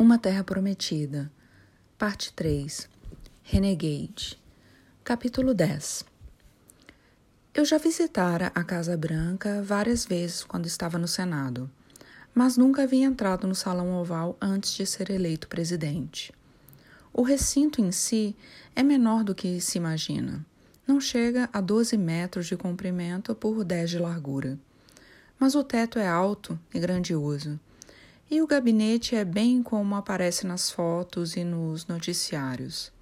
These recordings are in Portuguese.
Uma Terra Prometida, Parte 3 Renegade, Capítulo 10 Eu já visitara a Casa Branca várias vezes quando estava no Senado, mas nunca havia entrado no Salão Oval antes de ser eleito presidente. O recinto em si é menor do que se imagina. Não chega a 12 metros de comprimento por 10 de largura. Mas o teto é alto e grandioso e o gabinete é bem como aparece nas fotos e nos noticiários.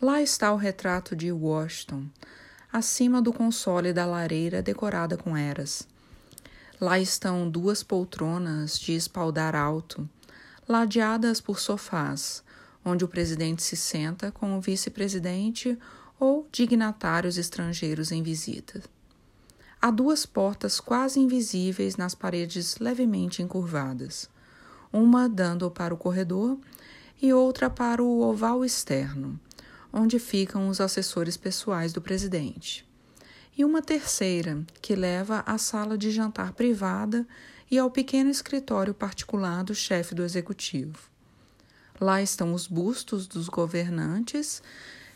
Lá está o retrato de Washington, acima do console da lareira decorada com eras. Lá estão duas poltronas de espaldar alto, ladeadas por sofás, onde o presidente se senta com o vice-presidente ou dignatários estrangeiros em visita. Há duas portas quase invisíveis nas paredes levemente encurvadas, uma dando para o corredor e outra para o oval externo, onde ficam os assessores pessoais do presidente, e uma terceira que leva à sala de jantar privada e ao pequeno escritório particular do chefe do executivo. Lá estão os bustos dos governantes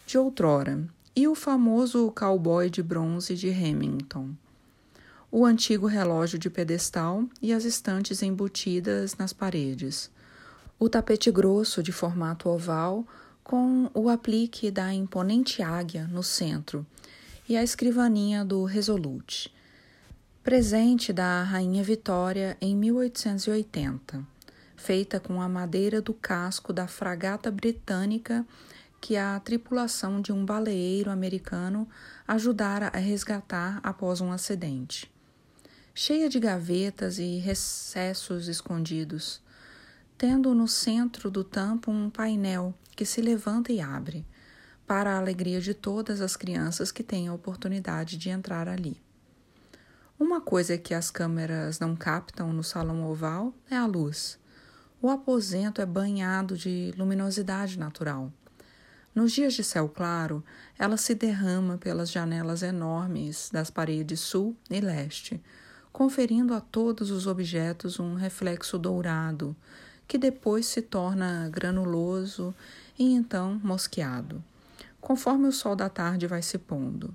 de outrora e o famoso cowboy de bronze de Hamilton o antigo relógio de pedestal e as estantes embutidas nas paredes, o tapete grosso de formato oval com o aplique da imponente águia no centro e a escrivaninha do Resolute, presente da Rainha Vitória em 1880, feita com a madeira do casco da fragata britânica que a tripulação de um baleeiro americano ajudara a resgatar após um acidente cheia de gavetas e recessos escondidos, tendo no centro do tampo um painel que se levanta e abre, para a alegria de todas as crianças que têm a oportunidade de entrar ali. Uma coisa que as câmeras não captam no salão oval é a luz. O aposento é banhado de luminosidade natural. Nos dias de céu claro, ela se derrama pelas janelas enormes das paredes sul e leste, conferindo a todos os objetos um reflexo dourado, que depois se torna granuloso e então mosqueado, conforme o sol da tarde vai se pondo.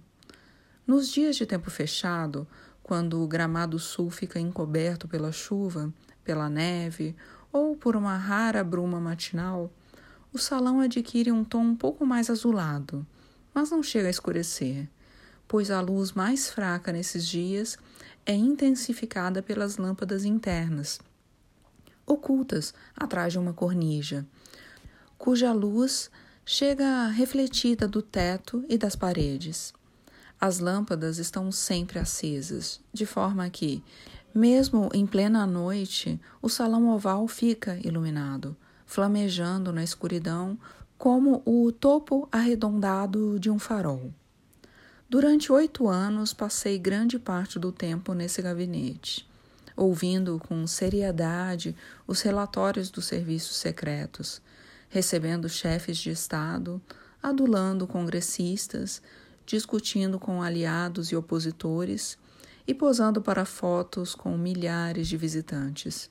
Nos dias de tempo fechado, quando o gramado sul fica encoberto pela chuva, pela neve ou por uma rara bruma matinal, o salão adquire um tom um pouco mais azulado, mas não chega a escurecer, pois a luz mais fraca nesses dias é intensificada pelas lâmpadas internas, ocultas atrás de uma cornija, cuja luz chega refletida do teto e das paredes. As lâmpadas estão sempre acesas, de forma que, mesmo em plena noite, o salão oval fica iluminado, flamejando na escuridão como o topo arredondado de um farol. Durante oito anos, passei grande parte do tempo nesse gabinete, ouvindo com seriedade os relatórios dos serviços secretos, recebendo chefes de Estado, adulando congressistas, discutindo com aliados e opositores e posando para fotos com milhares de visitantes.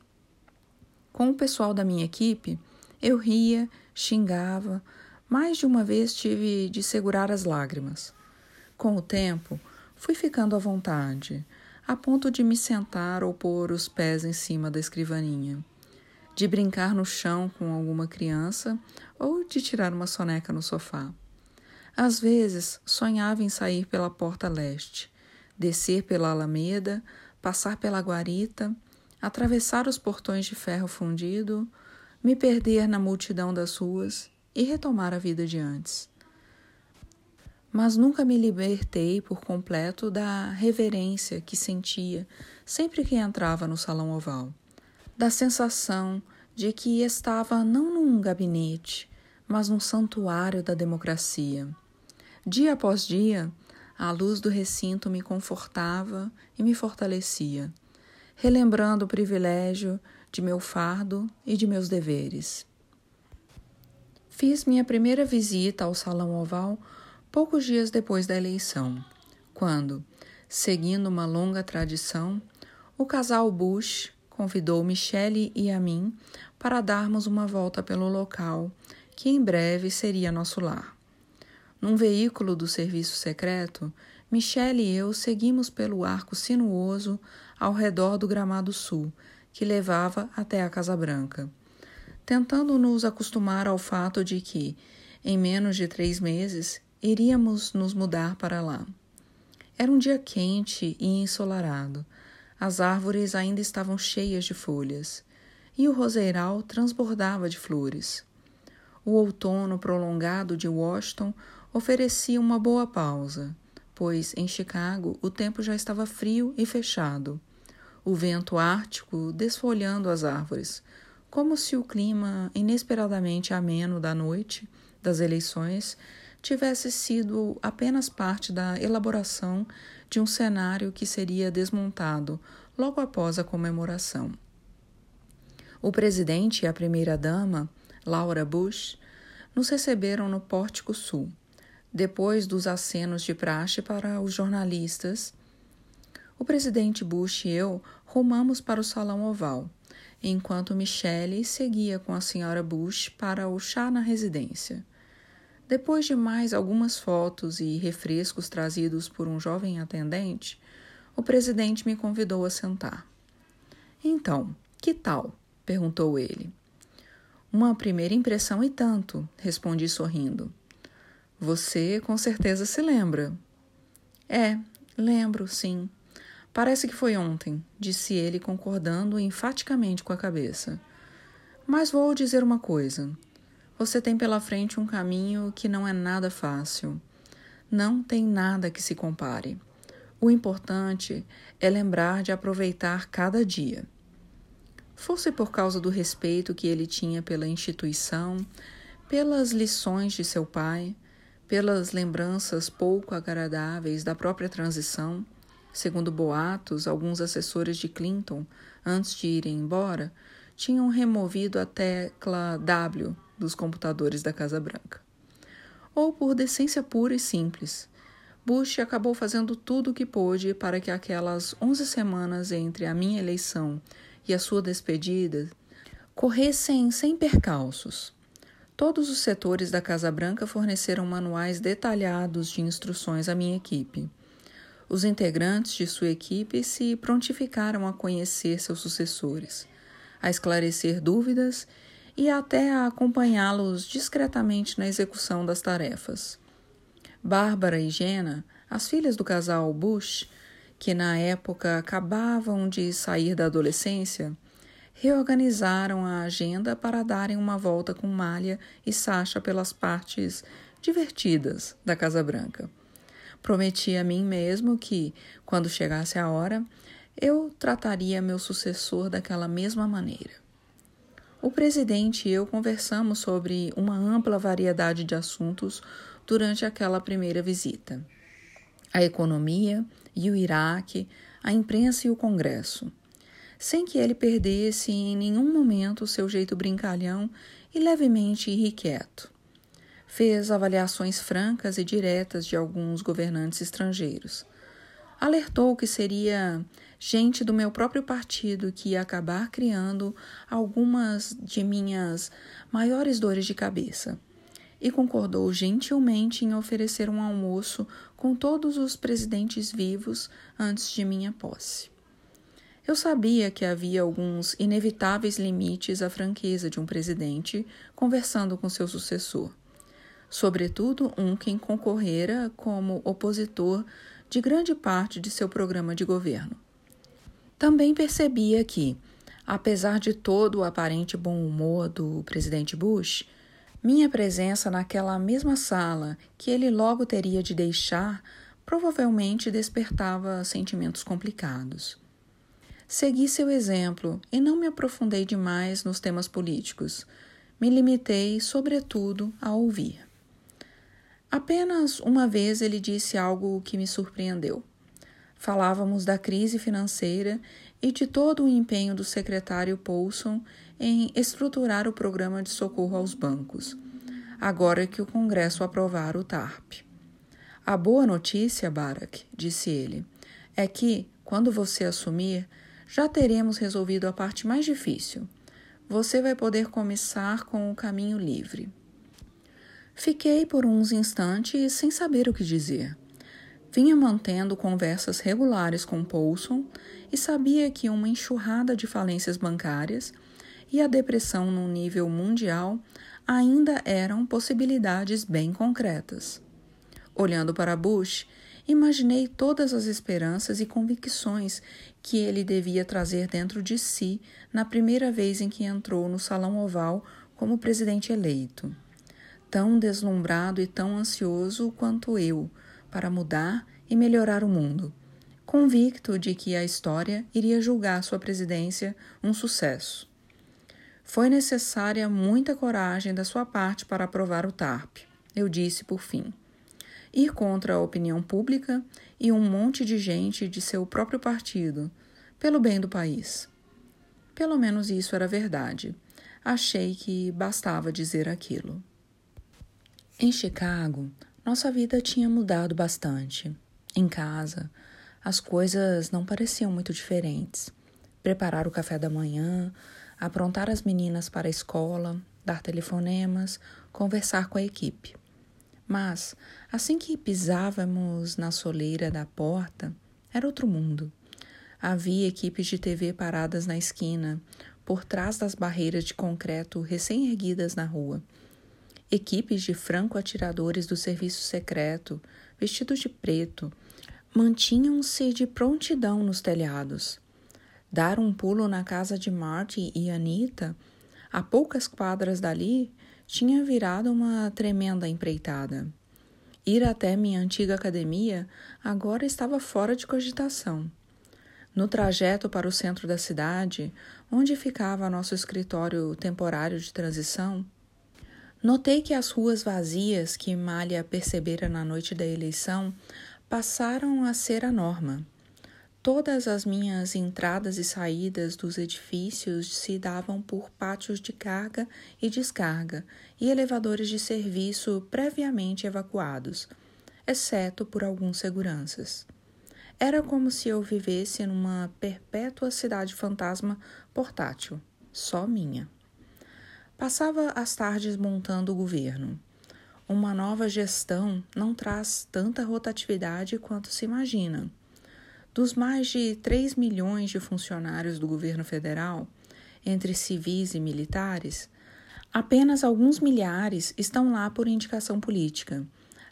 Com o pessoal da minha equipe, eu ria, xingava, mais de uma vez tive de segurar as lágrimas. Com o tempo, fui ficando à vontade, a ponto de me sentar ou pôr os pés em cima da escrivaninha, de brincar no chão com alguma criança ou de tirar uma soneca no sofá. Às vezes, sonhava em sair pela porta leste, descer pela alameda, passar pela guarita, atravessar os portões de ferro fundido, me perder na multidão das ruas e retomar a vida de antes mas nunca me libertei por completo da reverência que sentia sempre que entrava no salão oval, da sensação de que estava não num gabinete, mas num santuário da democracia. Dia após dia, a luz do recinto me confortava e me fortalecia, relembrando o privilégio de meu fardo e de meus deveres. Fiz minha primeira visita ao salão oval poucos dias depois da eleição, quando, seguindo uma longa tradição, o casal Bush, convidou Michele e a mim para darmos uma volta pelo local, que em breve seria nosso lar. Num veículo do serviço secreto, Michele e eu seguimos pelo arco sinuoso ao redor do gramado sul, que levava até a Casa Branca, tentando nos acostumar ao fato de que, em menos de três meses, iríamos nos mudar para lá. Era um dia quente e ensolarado. As árvores ainda estavam cheias de folhas e o roseiral transbordava de flores. O outono prolongado de Washington oferecia uma boa pausa pois em Chicago o tempo já estava frio e fechado. O vento ártico desfolhando as árvores, como se o clima inesperadamente ameno da noite das eleições tivesse sido apenas parte da elaboração de um cenário que seria desmontado logo após a comemoração. O presidente e a primeira-dama, Laura Bush, nos receberam no Pórtico Sul depois dos acenos de praxe para os jornalistas, o presidente Bush e eu rumamos para o salão oval, enquanto Michelle seguia com a senhora Bush para o chá na residência. Depois de mais algumas fotos e refrescos trazidos por um jovem atendente, o presidente me convidou a sentar. Então, que tal? perguntou ele. Uma primeira impressão e tanto, respondi sorrindo. Você com certeza se lembra. É, lembro, sim. Parece que foi ontem, disse ele, concordando enfaticamente com a cabeça. Mas vou dizer uma coisa. Você tem pela frente um caminho que não é nada fácil. Não tem nada que se compare. O importante é lembrar de aproveitar cada dia. Fosse por causa do respeito que ele tinha pela instituição, pelas lições de seu pai, pelas lembranças pouco agradáveis da própria transição, segundo boatos, alguns assessores de Clinton, antes de irem embora, tinham removido a tecla W dos computadores da Casa Branca. Ou por decência pura e simples, Bush acabou fazendo tudo o que pôde para que aquelas onze semanas entre a minha eleição e a sua despedida corressem sem percalços. Todos os setores da Casa Branca forneceram manuais detalhados de instruções à minha equipe. Os integrantes de sua equipe se prontificaram a conhecer seus sucessores, a esclarecer dúvidas e até a acompanhá-los discretamente na execução das tarefas. Bárbara e Jenna, as filhas do casal Bush, que na época acabavam de sair da adolescência, reorganizaram a agenda para darem uma volta com Malha e Sasha pelas partes divertidas da Casa Branca. Prometi a mim mesmo que, quando chegasse a hora, eu trataria meu sucessor daquela mesma maneira. O presidente e eu conversamos sobre uma ampla variedade de assuntos durante aquela primeira visita: a economia e o Iraque, a imprensa e o Congresso sem que ele perdesse em nenhum momento seu jeito brincalhão e levemente irrequieto. Fez avaliações francas e diretas de alguns governantes estrangeiros. Alertou que seria gente do meu próprio partido que ia acabar criando algumas de minhas maiores dores de cabeça. E concordou gentilmente em oferecer um almoço com todos os presidentes vivos antes de minha posse. Eu sabia que havia alguns inevitáveis limites à franqueza de um presidente conversando com seu sucessor, sobretudo um que concorrera como opositor de grande parte de seu programa de governo. Também percebia que, apesar de todo o aparente bom humor do presidente Bush, minha presença naquela mesma sala que ele logo teria de deixar provavelmente despertava sentimentos complicados. Segui seu exemplo e não me aprofundei demais nos temas políticos. Me limitei, sobretudo, a ouvir. Apenas uma vez ele disse algo que me surpreendeu. Falávamos da crise financeira e de todo o empenho do secretário Paulson em estruturar o programa de socorro aos bancos, agora que o Congresso aprovara o TARP. A boa notícia, Barack, disse ele, é que, quando você assumir, Já teremos resolvido a parte mais difícil. Você vai poder começar com o caminho livre. Fiquei por uns instantes sem saber o que dizer. Vinha mantendo conversas regulares com Paulson e sabia que uma enxurrada de falências bancárias e a depressão num nível mundial ainda eram possibilidades bem concretas. Olhando para Bush, imaginei todas as esperanças e convicções que ele devia trazer dentro de si na primeira vez em que entrou no Salão Oval como presidente eleito tão deslumbrado e tão ansioso quanto eu para mudar e melhorar o mundo, convicto de que a história iria julgar sua presidência um sucesso. Foi necessária muita coragem da sua parte para aprovar o TARP, eu disse por fim. Ir contra a opinião pública e um monte de gente de seu próprio partido, pelo bem do país. Pelo menos isso era verdade. Achei que bastava dizer aquilo. Em Chicago, nossa vida tinha mudado bastante. Em casa, as coisas não pareciam muito diferentes. Preparar o café da manhã, aprontar as meninas para a escola, dar telefonemas, conversar com a equipe. Mas, assim que pisávamos na soleira da porta, era outro mundo. Havia equipes de TV paradas na esquina, por trás das barreiras de concreto recém-erguidas na rua Equipes de franco-atiradores do serviço secreto, vestidos de preto, mantinham-se de prontidão nos telhados. Dar um pulo na casa de Marty e Anita, a poucas quadras dali, tinha virado uma tremenda empreitada. Ir até minha antiga academia agora estava fora de cogitação. No trajeto para o centro da cidade, onde ficava nosso escritório temporário de transição, Notei que as ruas vazias que Malha percebera na noite da eleição passaram a ser a norma. Todas as minhas entradas e saídas dos edifícios se davam por pátios de carga e descarga e elevadores de serviço previamente evacuados, exceto por alguns seguranças. Era como se eu vivesse numa perpétua cidade fantasma portátil, só minha. Passava as tardes montando o governo. Uma nova gestão não traz tanta rotatividade quanto se imagina. Dos mais de 3 milhões de funcionários do governo federal, entre civis e militares, apenas alguns milhares estão lá por indicação política,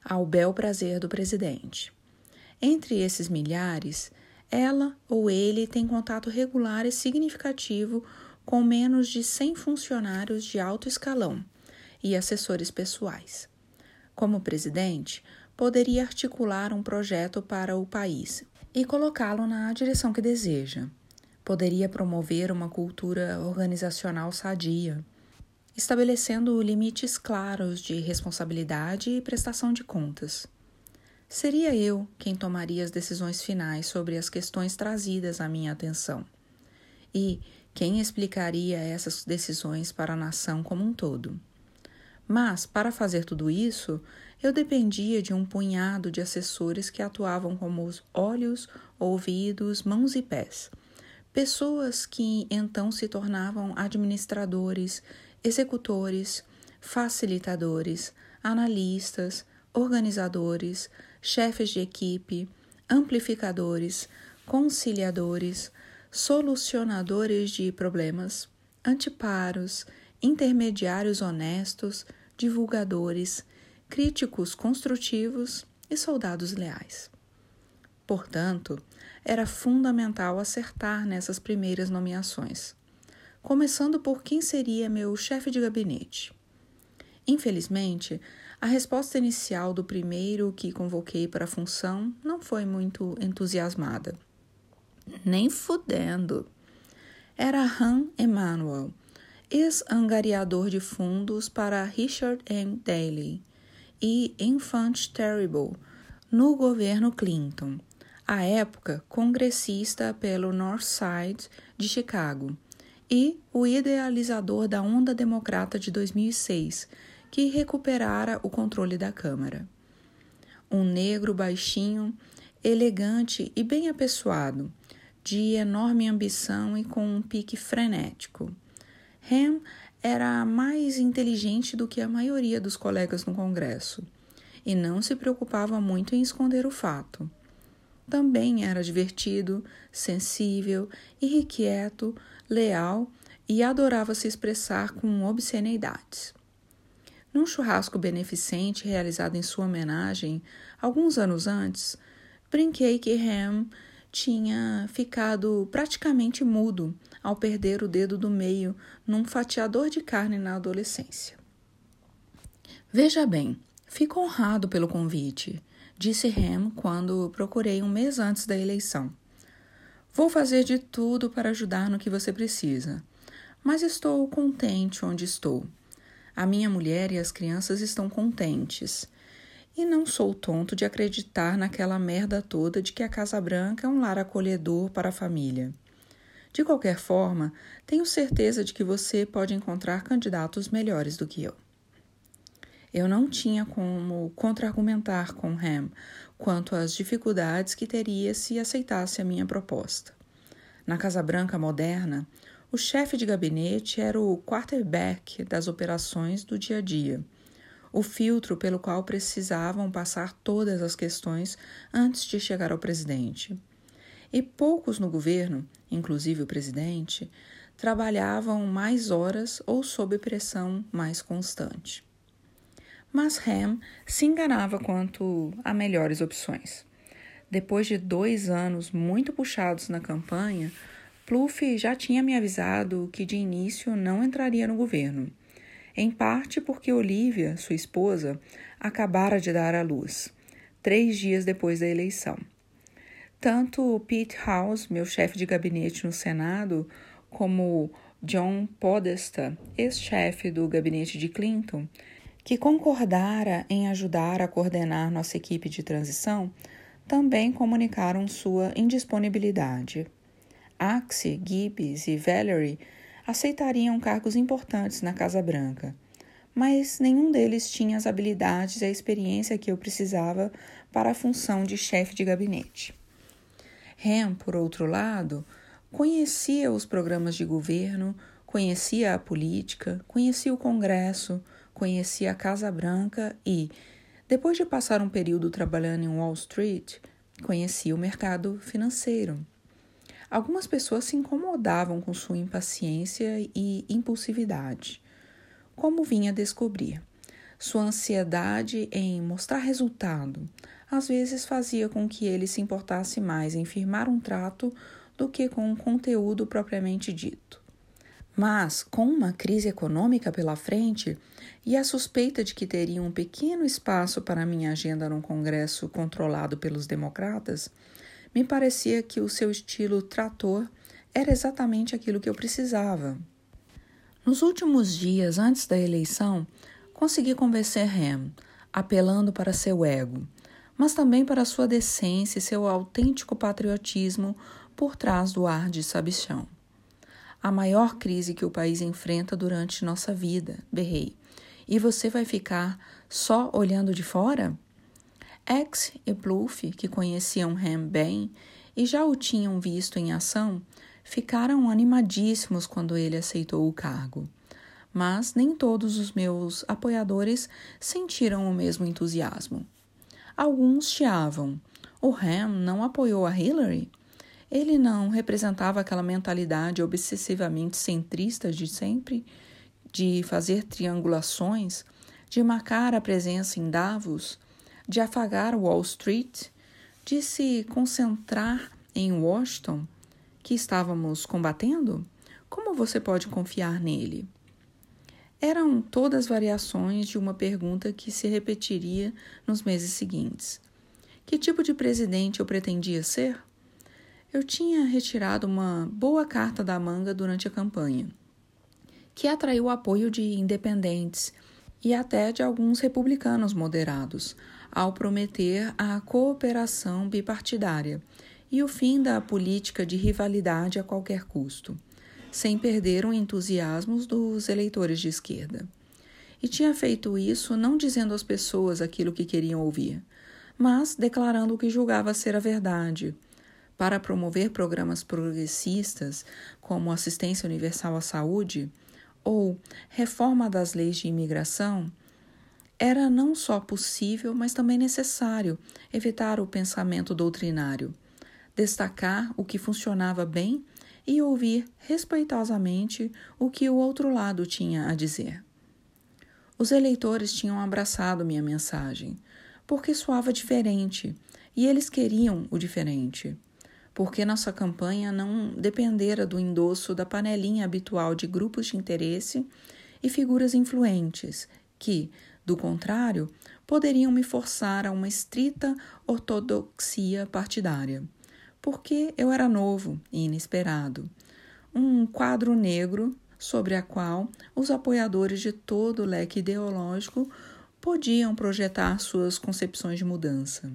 ao bel prazer do presidente. Entre esses milhares, ela ou ele tem contato regular e significativo com menos de 100 funcionários de alto escalão e assessores pessoais. Como presidente, poderia articular um projeto para o país e colocá-lo na direção que deseja. Poderia promover uma cultura organizacional sadia, estabelecendo limites claros de responsabilidade e prestação de contas. Seria eu quem tomaria as decisões finais sobre as questões trazidas à minha atenção. E, quem explicaria essas decisões para a nação como um todo? Mas, para fazer tudo isso, eu dependia de um punhado de assessores que atuavam como os olhos, ouvidos, mãos e pés. Pessoas que então se tornavam administradores, executores, facilitadores, analistas, organizadores, chefes de equipe, amplificadores, conciliadores, solucionadores de problemas, antiparos, intermediários honestos, divulgadores, críticos construtivos e soldados leais. Portanto, era fundamental acertar nessas primeiras nomeações, começando por quem seria meu chefe de gabinete. Infelizmente, a resposta inicial do primeiro que convoquei para a função não foi muito entusiasmada. Nem fudendo. Era Han Emanuel, ex-angariador de fundos para Richard M. Daley e Infant Terrible no governo Clinton, à época congressista pelo North Side de Chicago, e o idealizador da onda democrata de 2006, que recuperara o controle da Câmara. Um negro baixinho, elegante e bem apessoado, de enorme ambição e com um pique frenético. Ham era mais inteligente do que a maioria dos colegas no Congresso e não se preocupava muito em esconder o fato. Também era divertido, sensível, irrequieto, leal e adorava se expressar com obscenidades. Num churrasco beneficente realizado em sua homenagem, alguns anos antes, brinquei que Ham tinha ficado praticamente mudo ao perder o dedo do meio num fatiador de carne na adolescência. Veja bem, fico honrado pelo convite, disse Ham quando procurei um mês antes da eleição. Vou fazer de tudo para ajudar no que você precisa, mas estou contente onde estou. A minha mulher e as crianças estão contentes. E não sou tonto de acreditar naquela merda toda de que a Casa Branca é um lar acolhedor para a família. De qualquer forma, tenho certeza de que você pode encontrar candidatos melhores do que eu. Eu não tinha como contra-argumentar com Ham quanto às dificuldades que teria se aceitasse a minha proposta. Na Casa Branca moderna, o chefe de gabinete era o quarterback das operações do dia a dia o filtro pelo qual precisavam passar todas as questões antes de chegar ao presidente. E poucos no governo, inclusive o presidente, trabalhavam mais horas ou sob pressão mais constante. Mas Ham se enganava quanto a melhores opções. Depois de dois anos muito puxados na campanha, Pluff já tinha me avisado que de início não entraria no governo em parte porque Olivia, sua esposa, acabara de dar à luz, três dias depois da eleição. Tanto Pete House, meu chefe de gabinete no Senado, como John Podesta, ex-chefe do gabinete de Clinton, que concordara em ajudar a coordenar nossa equipe de transição, também comunicaram sua indisponibilidade. Axe, Gibbs e Valerie aceitariam cargos importantes na Casa Branca, mas nenhum deles tinha as habilidades e a experiência que eu precisava para a função de chefe de gabinete. Ham, por outro lado, conhecia os programas de governo, conhecia a política, conhecia o Congresso, conhecia a Casa Branca e, depois de passar um período trabalhando em Wall Street, conhecia o mercado financeiro. Algumas pessoas se incomodavam com sua impaciência e impulsividade, como vinha descobrir. Sua ansiedade em mostrar resultado às vezes fazia com que ele se importasse mais em firmar um trato do que com o conteúdo propriamente dito. Mas, com uma crise econômica pela frente e a suspeita de que teria um pequeno espaço para minha agenda num congresso controlado pelos democratas, me parecia que o seu estilo trator era exatamente aquilo que eu precisava. Nos últimos dias antes da eleição, consegui convencer Ham, apelando para seu ego, mas também para sua decência e seu autêntico patriotismo por trás do ar de sabichão. A maior crise que o país enfrenta durante nossa vida, berrei. E você vai ficar só olhando de fora? X e Bluff, que conheciam Ham bem e já o tinham visto em ação, ficaram animadíssimos quando ele aceitou o cargo. Mas nem todos os meus apoiadores sentiram o mesmo entusiasmo. Alguns chiavam. O Ham não apoiou a Hillary? Ele não representava aquela mentalidade obsessivamente centrista de sempre, de fazer triangulações, de marcar a presença em Davos, de afagar Wall Street, de se concentrar em Washington, que estávamos combatendo? Como você pode confiar nele? Eram todas variações de uma pergunta que se repetiria nos meses seguintes. Que tipo de presidente eu pretendia ser? Eu tinha retirado uma boa carta da manga durante a campanha, que atraiu o apoio de independentes e até de alguns republicanos moderados, ao prometer a cooperação bipartidária e o fim da política de rivalidade a qualquer custo, sem perder o entusiasmo dos eleitores de esquerda. E tinha feito isso não dizendo às pessoas aquilo que queriam ouvir, mas declarando o que julgava ser a verdade, para promover programas progressistas como assistência universal à saúde ou reforma das leis de imigração, era não só possível, mas também necessário evitar o pensamento doutrinário, destacar o que funcionava bem e ouvir respeitosamente o que o outro lado tinha a dizer. Os eleitores tinham abraçado minha mensagem, porque soava diferente e eles queriam o diferente. Porque nossa campanha não dependera do endosso da panelinha habitual de grupos de interesse e figuras influentes que, do contrário, poderiam me forçar a uma estrita ortodoxia partidária. Porque eu era novo e inesperado. Um quadro negro sobre a qual os apoiadores de todo o leque ideológico podiam projetar suas concepções de mudança.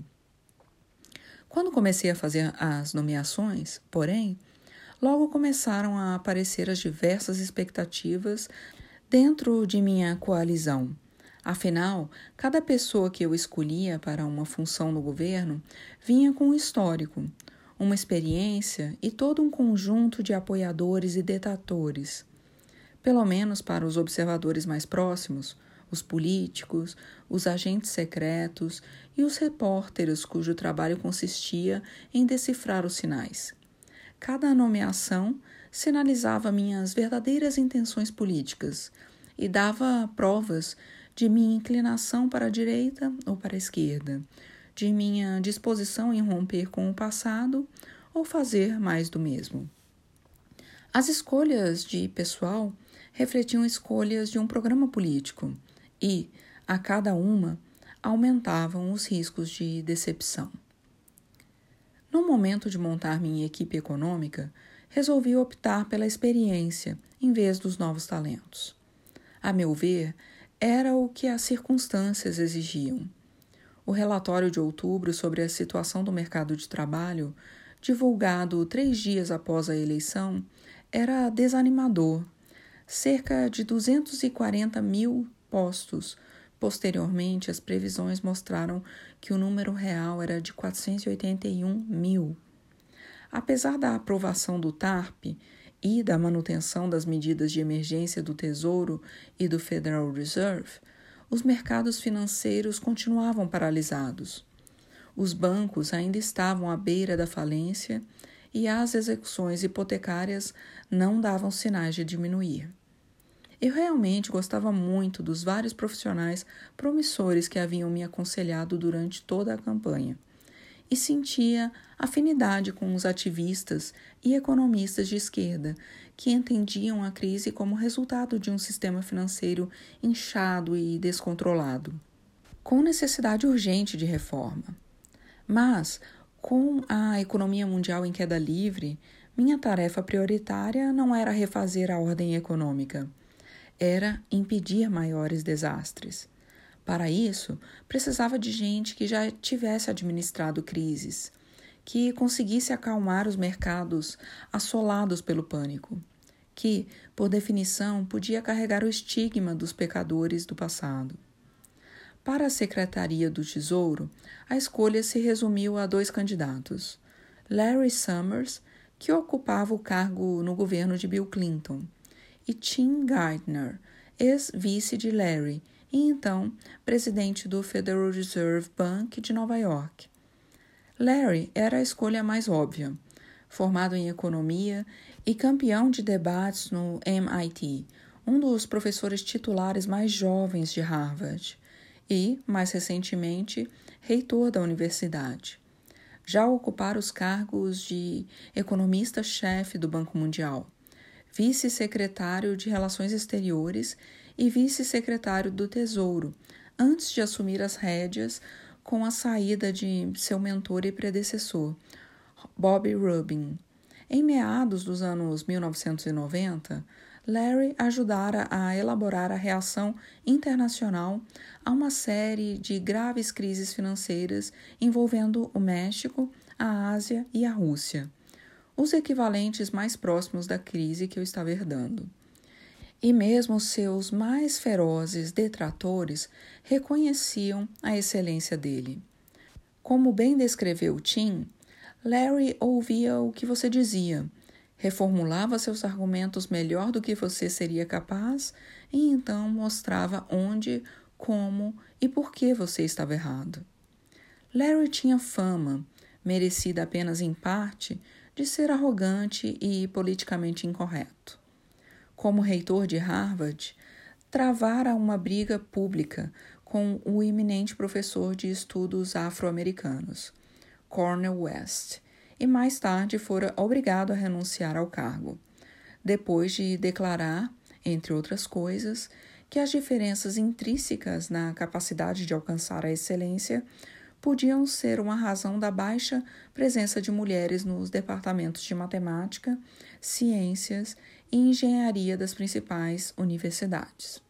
Quando comecei a fazer as nomeações, porém, logo começaram a aparecer as diversas expectativas dentro de minha coalizão. Afinal, cada pessoa que eu escolhia para uma função no governo vinha com um histórico, uma experiência e todo um conjunto de apoiadores e detratores. Pelo menos para os observadores mais próximos, os políticos, os agentes secretos e os repórteres cujo trabalho consistia em decifrar os sinais. Cada nomeação sinalizava minhas verdadeiras intenções políticas e dava provas de minha inclinação para a direita ou para a esquerda, de minha disposição em romper com o passado ou fazer mais do mesmo. As escolhas de pessoal refletiam escolhas de um programa político e, a cada uma, aumentavam os riscos de decepção. No momento de montar minha equipe econômica, resolvi optar pela experiência em vez dos novos talentos. A meu ver, era o que as circunstâncias exigiam. O relatório de outubro sobre a situação do mercado de trabalho, divulgado três dias após a eleição, era desanimador cerca de 240 mil postos. Posteriormente, as previsões mostraram que o número real era de 481 mil. Apesar da aprovação do TARP e da manutenção das medidas de emergência do Tesouro e do Federal Reserve, os mercados financeiros continuavam paralisados. Os bancos ainda estavam à beira da falência e as execuções hipotecárias não davam sinais de diminuir. Eu realmente gostava muito dos vários profissionais promissores que haviam me aconselhado durante toda a campanha e sentia afinidade com os ativistas e economistas de esquerda que entendiam a crise como resultado de um sistema financeiro inchado e descontrolado, com necessidade urgente de reforma. Mas, com a economia mundial em queda livre, minha tarefa prioritária não era refazer a ordem econômica era impedir maiores desastres. Para isso, precisava de gente que já tivesse administrado crises, que conseguisse acalmar os mercados assolados pelo pânico, que, por definição, podia carregar o estigma dos pecadores do passado. Para a Secretaria do Tesouro, a escolha se resumiu a dois candidatos: Larry Summers, que ocupava o cargo no governo de Bill Clinton, e Tim Gardner, ex-vice de Larry e então presidente do Federal Reserve Bank de Nova York. Larry era a escolha mais óbvia. Formado em economia e campeão de debates no MIT, um dos professores titulares mais jovens de Harvard, e, mais recentemente, reitor da universidade. Já ocupara os cargos de economista-chefe do Banco Mundial vice-secretário de Relações Exteriores e vice-secretário do Tesouro, antes de assumir as rédeas com a saída de seu mentor e predecessor, Bob Rubin. Em meados dos anos 1990, Larry ajudara a elaborar a reação internacional a uma série de graves crises financeiras envolvendo o México, a Ásia e a Rússia os equivalentes mais próximos da crise que eu estava herdando. E mesmo seus mais ferozes detratores reconheciam a excelência dele. Como bem descreveu Tim, Larry ouvia o que você dizia, reformulava seus argumentos melhor do que você seria capaz e então mostrava onde, como e por que você estava errado. Larry tinha fama, merecida apenas em parte, de ser arrogante e politicamente incorreto. Como reitor de Harvard, travara uma briga pública com o eminente professor de estudos afro-americanos, Cornel West, e mais tarde fora obrigado a renunciar ao cargo, depois de declarar, entre outras coisas, que as diferenças intrínsecas na capacidade de alcançar a excelência podiam ser uma razão da baixa presença de mulheres nos departamentos de matemática, ciências e engenharia das principais universidades.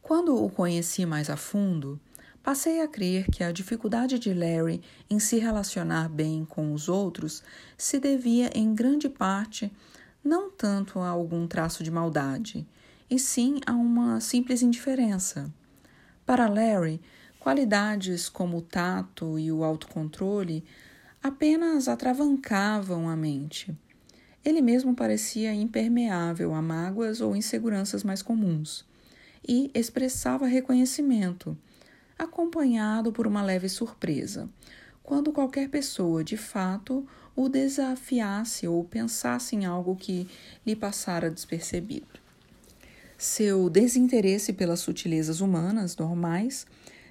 Quando o conheci mais a fundo, passei a crer que a dificuldade de Larry em se relacionar bem com os outros se devia em grande parte não tanto a algum traço de maldade, e sim a uma simples indiferença. Para Larry, qualidades como o tato e o autocontrole apenas atravancavam a mente. Ele mesmo parecia impermeável a mágoas ou inseguranças mais comuns e expressava reconhecimento, acompanhado por uma leve surpresa, quando qualquer pessoa de fato o desafiasse ou pensasse em algo que lhe passara despercebido. Seu desinteresse pelas sutilezas humanas normais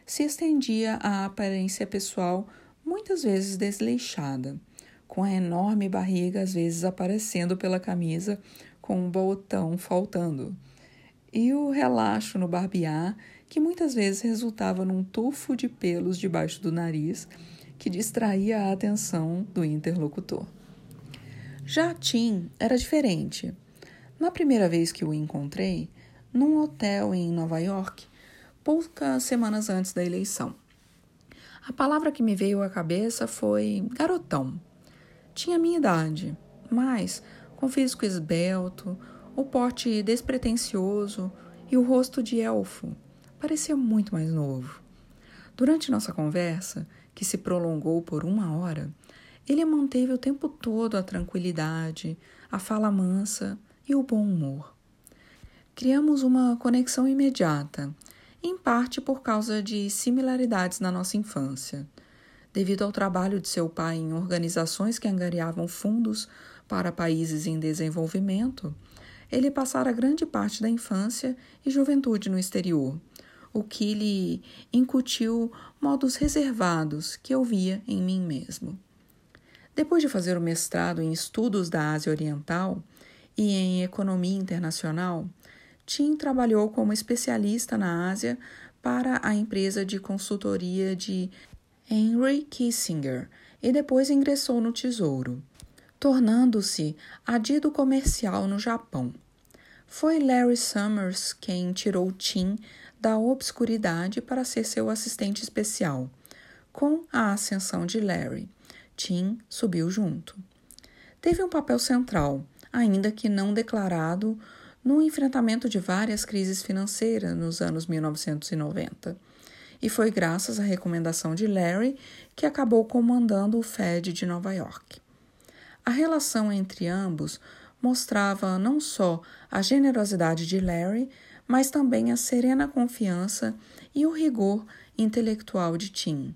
se estendia à aparência pessoal muitas vezes desleixada, com a enorme barriga às vezes aparecendo pela camisa com um botão faltando e o relaxo no barbear, que muitas vezes resultava num tufo de pelos debaixo do nariz que distraía a atenção do interlocutor. Já Tim era diferente. Na primeira vez que o encontrei, num hotel em Nova York, poucas semanas antes da eleição. A palavra que me veio à cabeça foi garotão. Tinha minha idade, mas com físico esbelto, o porte despretensioso e o rosto de elfo. Parecia muito mais novo. Durante nossa conversa, que se prolongou por uma hora, ele manteve o tempo todo a tranquilidade, a fala mansa e o bom humor. Criamos uma conexão imediata, em parte por causa de similaridades na nossa infância. Devido ao trabalho de seu pai em organizações que angariavam fundos para países em desenvolvimento, ele passara grande parte da infância e juventude no exterior, o que lhe incutiu modos reservados que eu via em mim mesmo. Depois de fazer o mestrado em Estudos da Ásia Oriental e em Economia Internacional, Tim trabalhou como especialista na Ásia para a empresa de consultoria de Henry Kissinger e depois ingressou no Tesouro tornando-se adido comercial no Japão. Foi Larry Summers quem tirou Tim da obscuridade para ser seu assistente especial. Com a ascensão de Larry, Tim subiu junto. Teve um papel central, ainda que não declarado, no enfrentamento de várias crises financeiras nos anos 1990. E foi graças à recomendação de Larry que acabou comandando o Fed de Nova York. A relação entre ambos mostrava não só a generosidade de Larry, mas também a serena confiança e o rigor intelectual de Tim,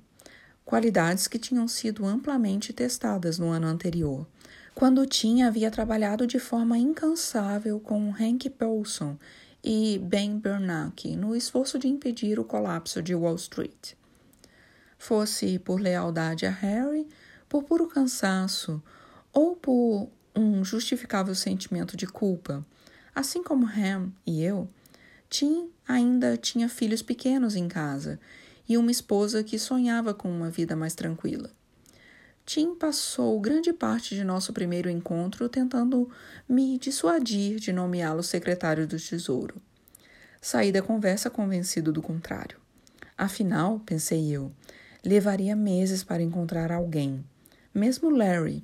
qualidades que tinham sido amplamente testadas no ano anterior, quando Tim havia trabalhado de forma incansável com Hank Paulson e Ben Bernanke no esforço de impedir o colapso de Wall Street. Fosse por lealdade a Harry, por puro cansaço ou por um justificável sentimento de culpa. Assim como Ham e eu, Tim ainda tinha filhos pequenos em casa e uma esposa que sonhava com uma vida mais tranquila. Tim passou grande parte de nosso primeiro encontro tentando me dissuadir de nomeá-lo secretário do Tesouro. Saí da conversa convencido do contrário. Afinal, pensei eu, levaria meses para encontrar alguém, mesmo Larry,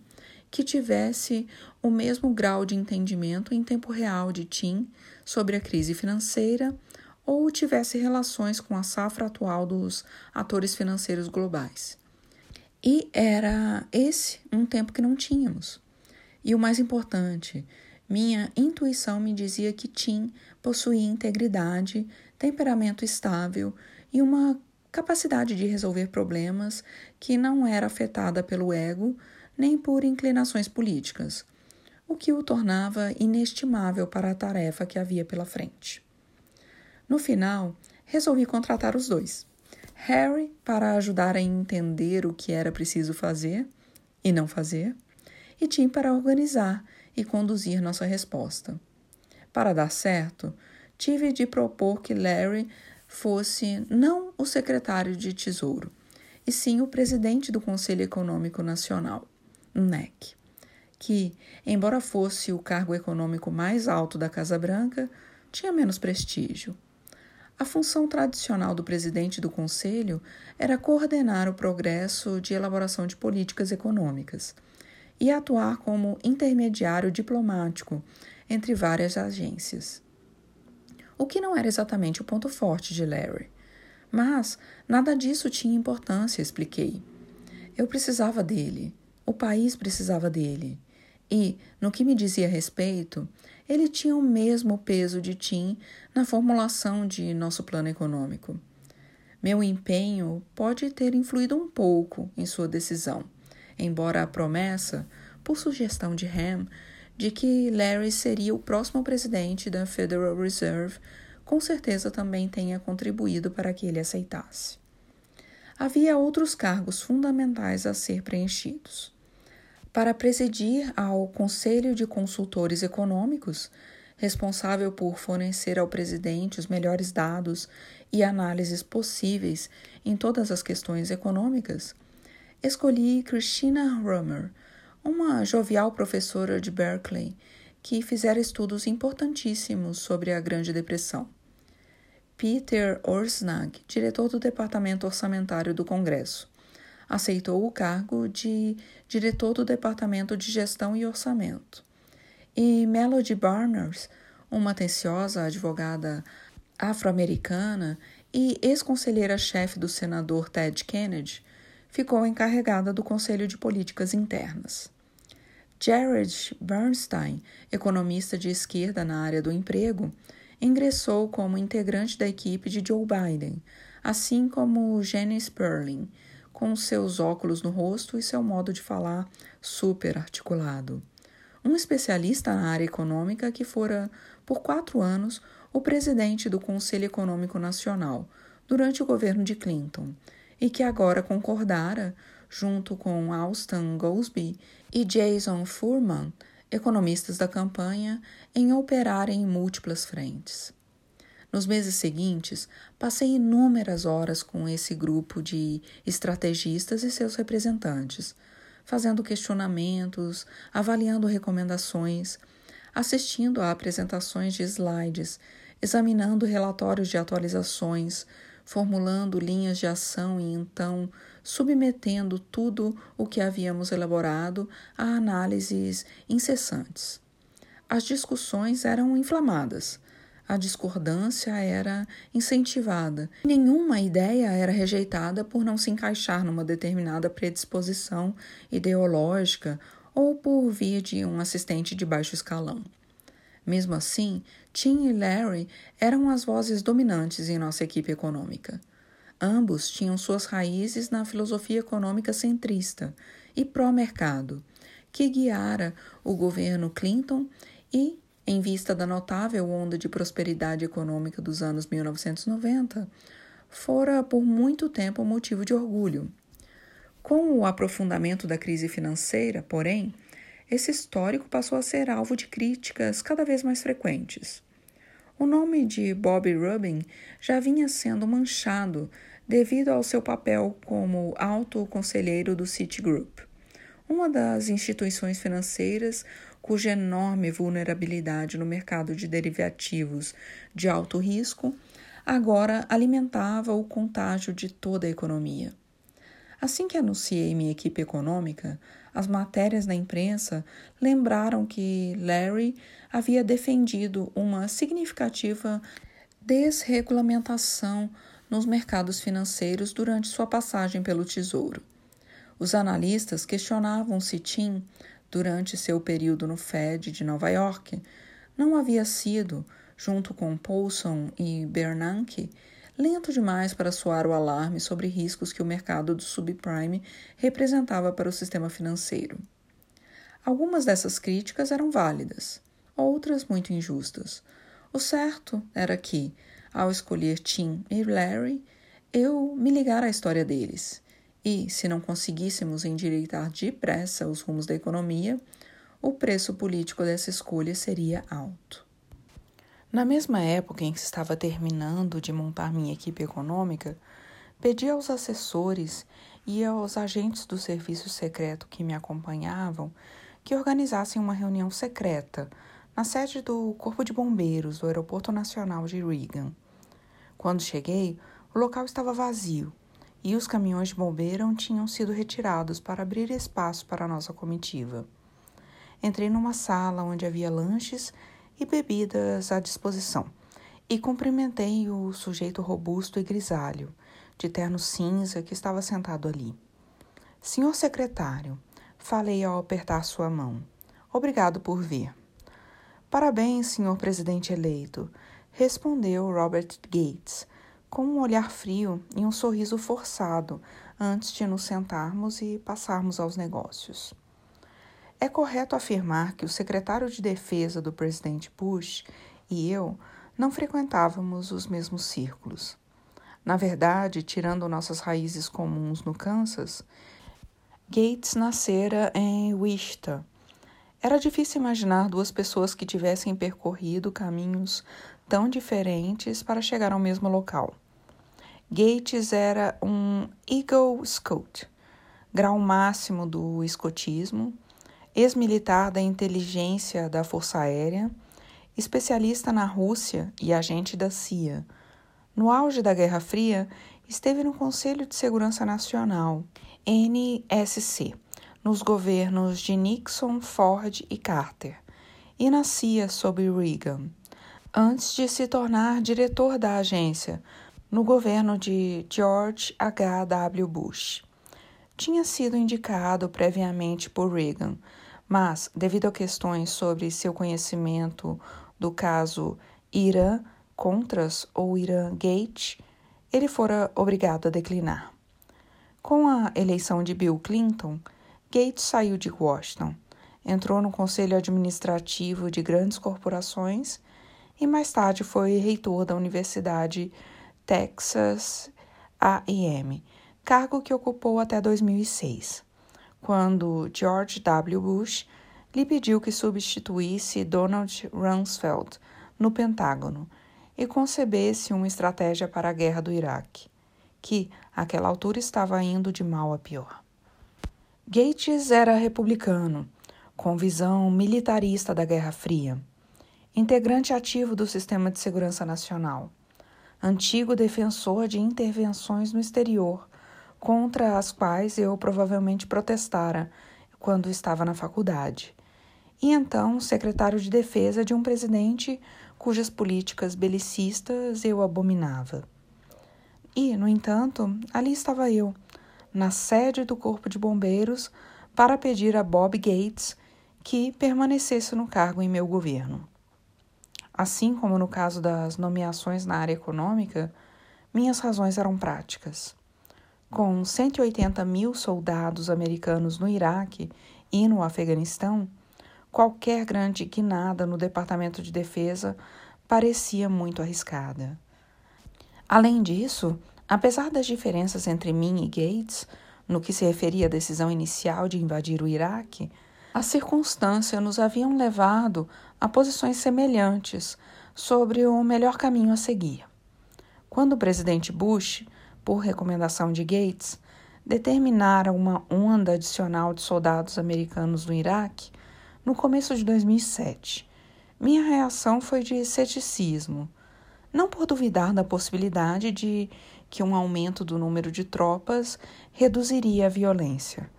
que tivesse o mesmo grau de entendimento em tempo real de Tim sobre a crise financeira ou tivesse relações com a safra atual dos atores financeiros globais. E era esse um tempo que não tínhamos. E o mais importante, minha intuição me dizia que Tim possuía integridade, temperamento estável e uma capacidade de resolver problemas que não era afetada pelo ego nem por inclinações políticas, o que o tornava inestimável para a tarefa que havia pela frente. No final, resolvi contratar os dois. Harry para ajudar a entender o que era preciso fazer e não fazer, e Tim para organizar e conduzir nossa resposta. Para dar certo, tive de propor que Larry fosse não o secretário de Tesouro, e sim o presidente do Conselho Econômico Nacional, NEC, que, embora fosse o cargo econômico mais alto da Casa Branca, tinha menos prestígio. A função tradicional do presidente do Conselho era coordenar o progresso de elaboração de políticas econômicas e atuar como intermediário diplomático entre várias agências. O que não era exatamente o ponto forte de Larry. Mas nada disso tinha importância, expliquei. Eu precisava dele, o país precisava dele. E, no que me dizia respeito, ele tinha o mesmo peso de Tim na formulação de nosso plano econômico. Meu empenho pode ter influído um pouco em sua decisão, embora a promessa, por sugestão de Ham, de que Larry seria o próximo presidente da Federal Reserve com certeza também tenha contribuído para que ele aceitasse. Havia outros cargos fundamentais a ser preenchidos. Para presidir ao Conselho de Consultores Econômicos, responsável por fornecer ao presidente os melhores dados e análises possíveis em todas as questões econômicas, escolhi Christina Rummer, uma jovial professora de Berkeley que fizera estudos importantíssimos sobre a Grande Depressão. Peter Orsnag, diretor do Departamento Orçamentário do Congresso, aceitou o cargo de diretor do Departamento de Gestão e Orçamento. E Melody Barners, uma atenciosa advogada afro-americana e ex-conselheira-chefe do senador Ted Kennedy, ficou encarregada do Conselho de Políticas Internas. Jared Bernstein, economista de esquerda na área do emprego, ingressou como integrante da equipe de Joe Biden, assim como Jenny Sperling, com seus óculos no rosto e seu modo de falar super articulado. Um especialista na área econômica que fora, por quatro anos, o presidente do Conselho Econômico Nacional durante o governo de Clinton e que agora concordara, junto com Alston Goldsby e Jason Furman, economistas da campanha, em operar em múltiplas frentes. Nos meses seguintes, passei inúmeras horas com esse grupo de estrategistas e seus representantes, fazendo questionamentos, avaliando recomendações, assistindo a apresentações de slides, examinando relatórios de atualizações, formulando linhas de ação e então submetendo tudo o que havíamos elaborado a análises incessantes. As discussões eram inflamadas, a discordância era incentivada. Nenhuma ideia era rejeitada por não se encaixar numa determinada predisposição ideológica ou por via de um assistente de baixo escalão. Mesmo assim, Tim e Larry eram as vozes dominantes em nossa equipe econômica. Ambos tinham suas raízes na filosofia econômica centrista e pró-mercado, que guiara o governo Clinton e, em vista da notável onda de prosperidade econômica dos anos 1990, fora por muito tempo motivo de orgulho. Com o aprofundamento da crise financeira, porém, esse histórico passou a ser alvo de críticas cada vez mais frequentes. O nome de Bob Rubin já vinha sendo manchado devido ao seu papel como alto conselheiro do Citigroup, uma das instituições financeiras cuja enorme vulnerabilidade no mercado de derivativos de alto risco agora alimentava o contágio de toda a economia. Assim que anunciei minha equipe econômica, as matérias na imprensa lembraram que Larry havia defendido uma significativa desregulamentação nos mercados financeiros durante sua passagem pelo Tesouro. Os analistas questionavam se Tim, durante seu período no Fed de Nova York, não havia sido, junto com Paulson e Bernanke, lento demais para soar o alarme sobre riscos que o mercado do subprime representava para o sistema financeiro. Algumas dessas críticas eram válidas, outras muito injustas. O certo era que, ao escolher Tim e Larry, eu me ligara à história deles. E, se não conseguíssemos endireitar depressa os rumos da economia, o preço político dessa escolha seria alto. Na mesma época em que estava terminando de montar minha equipe econômica, pedi aos assessores e aos agentes do serviço secreto que me acompanhavam que organizassem uma reunião secreta na sede do Corpo de Bombeiros do Aeroporto Nacional de Reagan. Quando cheguei, o local estava vazio e os caminhões de bombeiro tinham sido retirados para abrir espaço para a nossa comitiva. Entrei numa sala onde havia lanches e bebidas à disposição e cumprimentei o sujeito robusto e grisalho, de terno cinza, que estava sentado ali. Senhor secretário, falei ao apertar sua mão. Obrigado por vir. Parabéns, senhor presidente eleito, respondeu Robert Gates, com um olhar frio e um sorriso forçado antes de nos sentarmos e passarmos aos negócios. É correto afirmar que o secretário de defesa do presidente Bush e eu não frequentávamos os mesmos círculos. Na verdade, tirando nossas raízes comuns no Kansas, Gates nascera em Wichita. Era difícil imaginar duas pessoas que tivessem percorrido caminhos tão diferentes para chegar ao mesmo local. Gates era um Eagle Scout, grau máximo do escotismo, ex-militar da inteligência da Força Aérea, especialista na Rússia e agente da CIA. No auge da Guerra Fria, esteve no Conselho de Segurança Nacional, NSC, nos governos de Nixon, Ford e Carter, e na CIA sob Reagan antes de se tornar diretor da agência no governo de George H. W. Bush. Tinha sido indicado previamente por Reagan, mas, devido a questões sobre seu conhecimento do caso Irã Contras ou Irã Gate, ele fora obrigado a declinar. Com a eleição de Bill Clinton, Gates saiu de Washington, entrou no conselho administrativo de grandes corporações e mais tarde foi reitor da Universidade Texas A&M, cargo que ocupou até 2006, quando George W. Bush lhe pediu que substituísse Donald Rumsfeld no Pentágono e concebesse uma estratégia para a guerra do Iraque, que, àquela altura, estava indo de mal a pior. Gates era republicano, com visão militarista da Guerra Fria integrante ativo do Sistema de Segurança Nacional, antigo defensor de intervenções no exterior, contra as quais eu provavelmente protestara quando estava na faculdade, e então secretário de defesa de um presidente cujas políticas belicistas eu abominava. E, no entanto, ali estava eu, na sede do Corpo de Bombeiros, para pedir a Bob Gates que permanecesse no cargo em meu governo. Assim como no caso das nomeações na área econômica, minhas razões eram práticas. Com 180 mil soldados americanos no Iraque e no Afeganistão, qualquer grande guinada no Departamento de Defesa parecia muito arriscada. Além disso, apesar das diferenças entre mim e Gates, no que se referia à decisão inicial de invadir o Iraque, as circunstâncias nos haviam levado a posições semelhantes sobre o melhor caminho a seguir. Quando o presidente Bush, por recomendação de Gates, determinara uma onda adicional de soldados americanos no Iraque, no começo de 2007, minha reação foi de ceticismo, não por duvidar da possibilidade de que um aumento do número de tropas reduziria a violência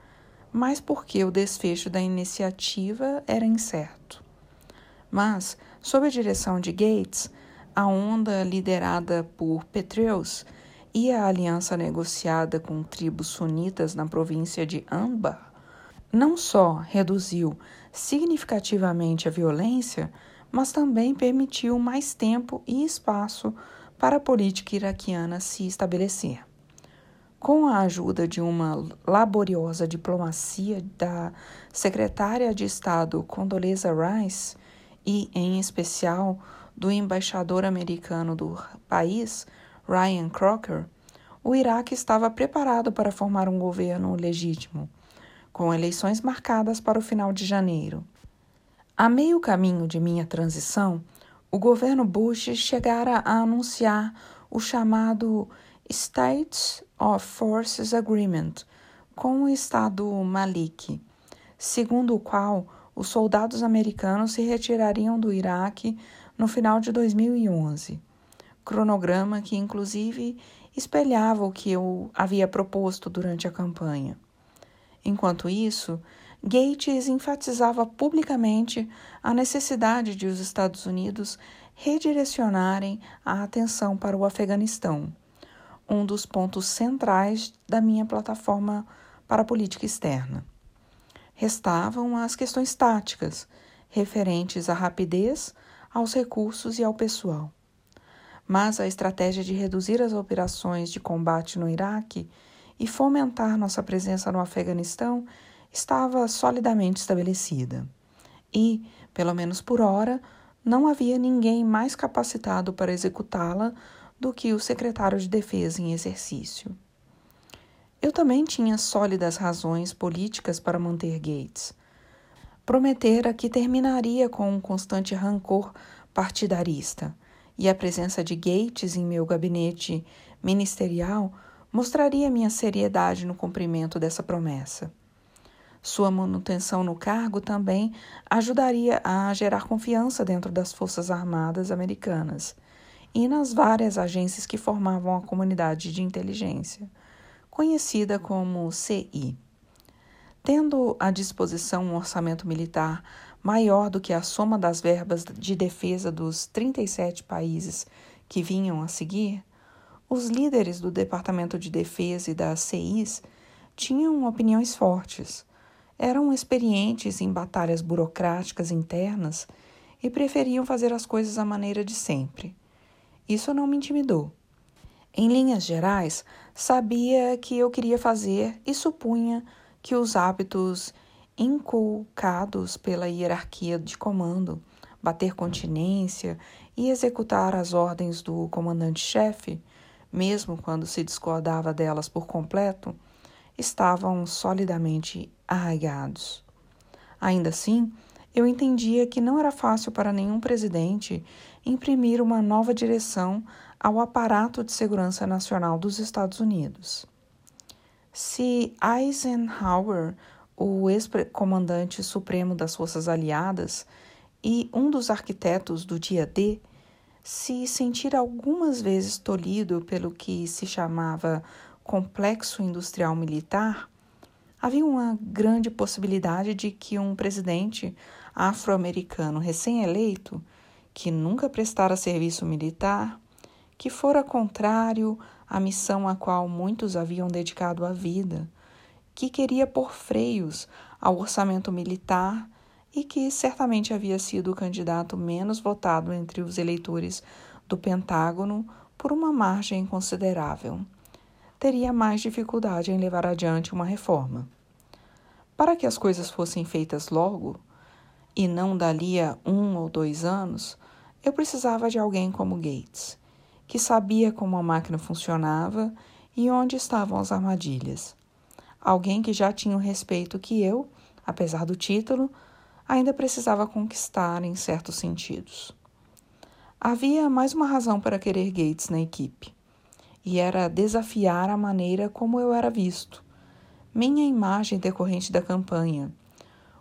mas porque o desfecho da iniciativa era incerto. Mas, sob a direção de Gates, a onda liderada por Petraeus e a aliança negociada com tribos sunitas na província de Anbar não só reduziu significativamente a violência, mas também permitiu mais tempo e espaço para a política iraquiana se estabelecer. Com a ajuda de uma laboriosa diplomacia da secretária de Estado Condoleezza Rice e, em especial, do embaixador americano do país, Ryan Crocker, o Iraque estava preparado para formar um governo legítimo, com eleições marcadas para o final de janeiro. A meio caminho de minha transição, o governo Bush chegara a anunciar o chamado States of Forces Agreement com o Estado Malik, segundo o qual os soldados americanos se retirariam do Iraque no final de 2011. Cronograma que, inclusive, espelhava o que eu havia proposto durante a campanha. Enquanto isso, Gates enfatizava publicamente a necessidade de os Estados Unidos redirecionarem a atenção para o Afeganistão, um dos pontos centrais da minha plataforma para a política externa. Restavam as questões táticas, referentes à rapidez, aos recursos e ao pessoal. Mas a estratégia de reduzir as operações de combate no Iraque e fomentar nossa presença no Afeganistão estava solidamente estabelecida. E, pelo menos por hora, não havia ninguém mais capacitado para executá-la do que o secretário de Defesa em exercício. Eu também tinha sólidas razões políticas para manter Gates. Prometera que terminaria com um constante rancor partidarista, e a presença de Gates em meu gabinete ministerial mostraria minha seriedade no cumprimento dessa promessa. Sua manutenção no cargo também ajudaria a gerar confiança dentro das Forças Armadas americanas e nas várias agências que formavam a comunidade de inteligência, conhecida como CI. Tendo à disposição um orçamento militar maior do que a soma das verbas de defesa dos 37 países que vinham a seguir, os líderes do Departamento de Defesa e das CIs tinham opiniões fortes, eram experientes em batalhas burocráticas internas e preferiam fazer as coisas à maneira de sempre. Isso não me intimidou. Em linhas gerais, sabia que eu queria fazer e supunha que os hábitos inculcados pela hierarquia de comando, bater continência e executar as ordens do comandante-chefe, mesmo quando se discordava delas por completo, estavam solidamente arraigados. Ainda assim, eu entendia que não era fácil para nenhum presidente imprimir uma nova direção ao aparato de segurança nacional dos Estados Unidos. Se Eisenhower, o ex-comandante supremo das Forças Aliadas e um dos arquitetos do dia D, se sentir algumas vezes tolhido pelo que se chamava complexo industrial militar, havia uma grande possibilidade de que um presidente afro-americano recém-eleito, que nunca prestara serviço militar, que fora contrário à missão a qual muitos haviam dedicado a vida, que queria pôr freios ao orçamento militar e que certamente havia sido o candidato menos votado entre os eleitores do Pentágono por uma margem considerável. Teria mais dificuldade em levar adiante uma reforma. Para que as coisas fossem feitas logo, e não dali a um ou dois anos, eu precisava de alguém como Gates, que sabia como a máquina funcionava e onde estavam as armadilhas. Alguém que já tinha o respeito que eu, apesar do título, ainda precisava conquistar em certos sentidos. Havia mais uma razão para querer Gates na equipe, e era desafiar a maneira como eu era visto, minha imagem decorrente da campanha,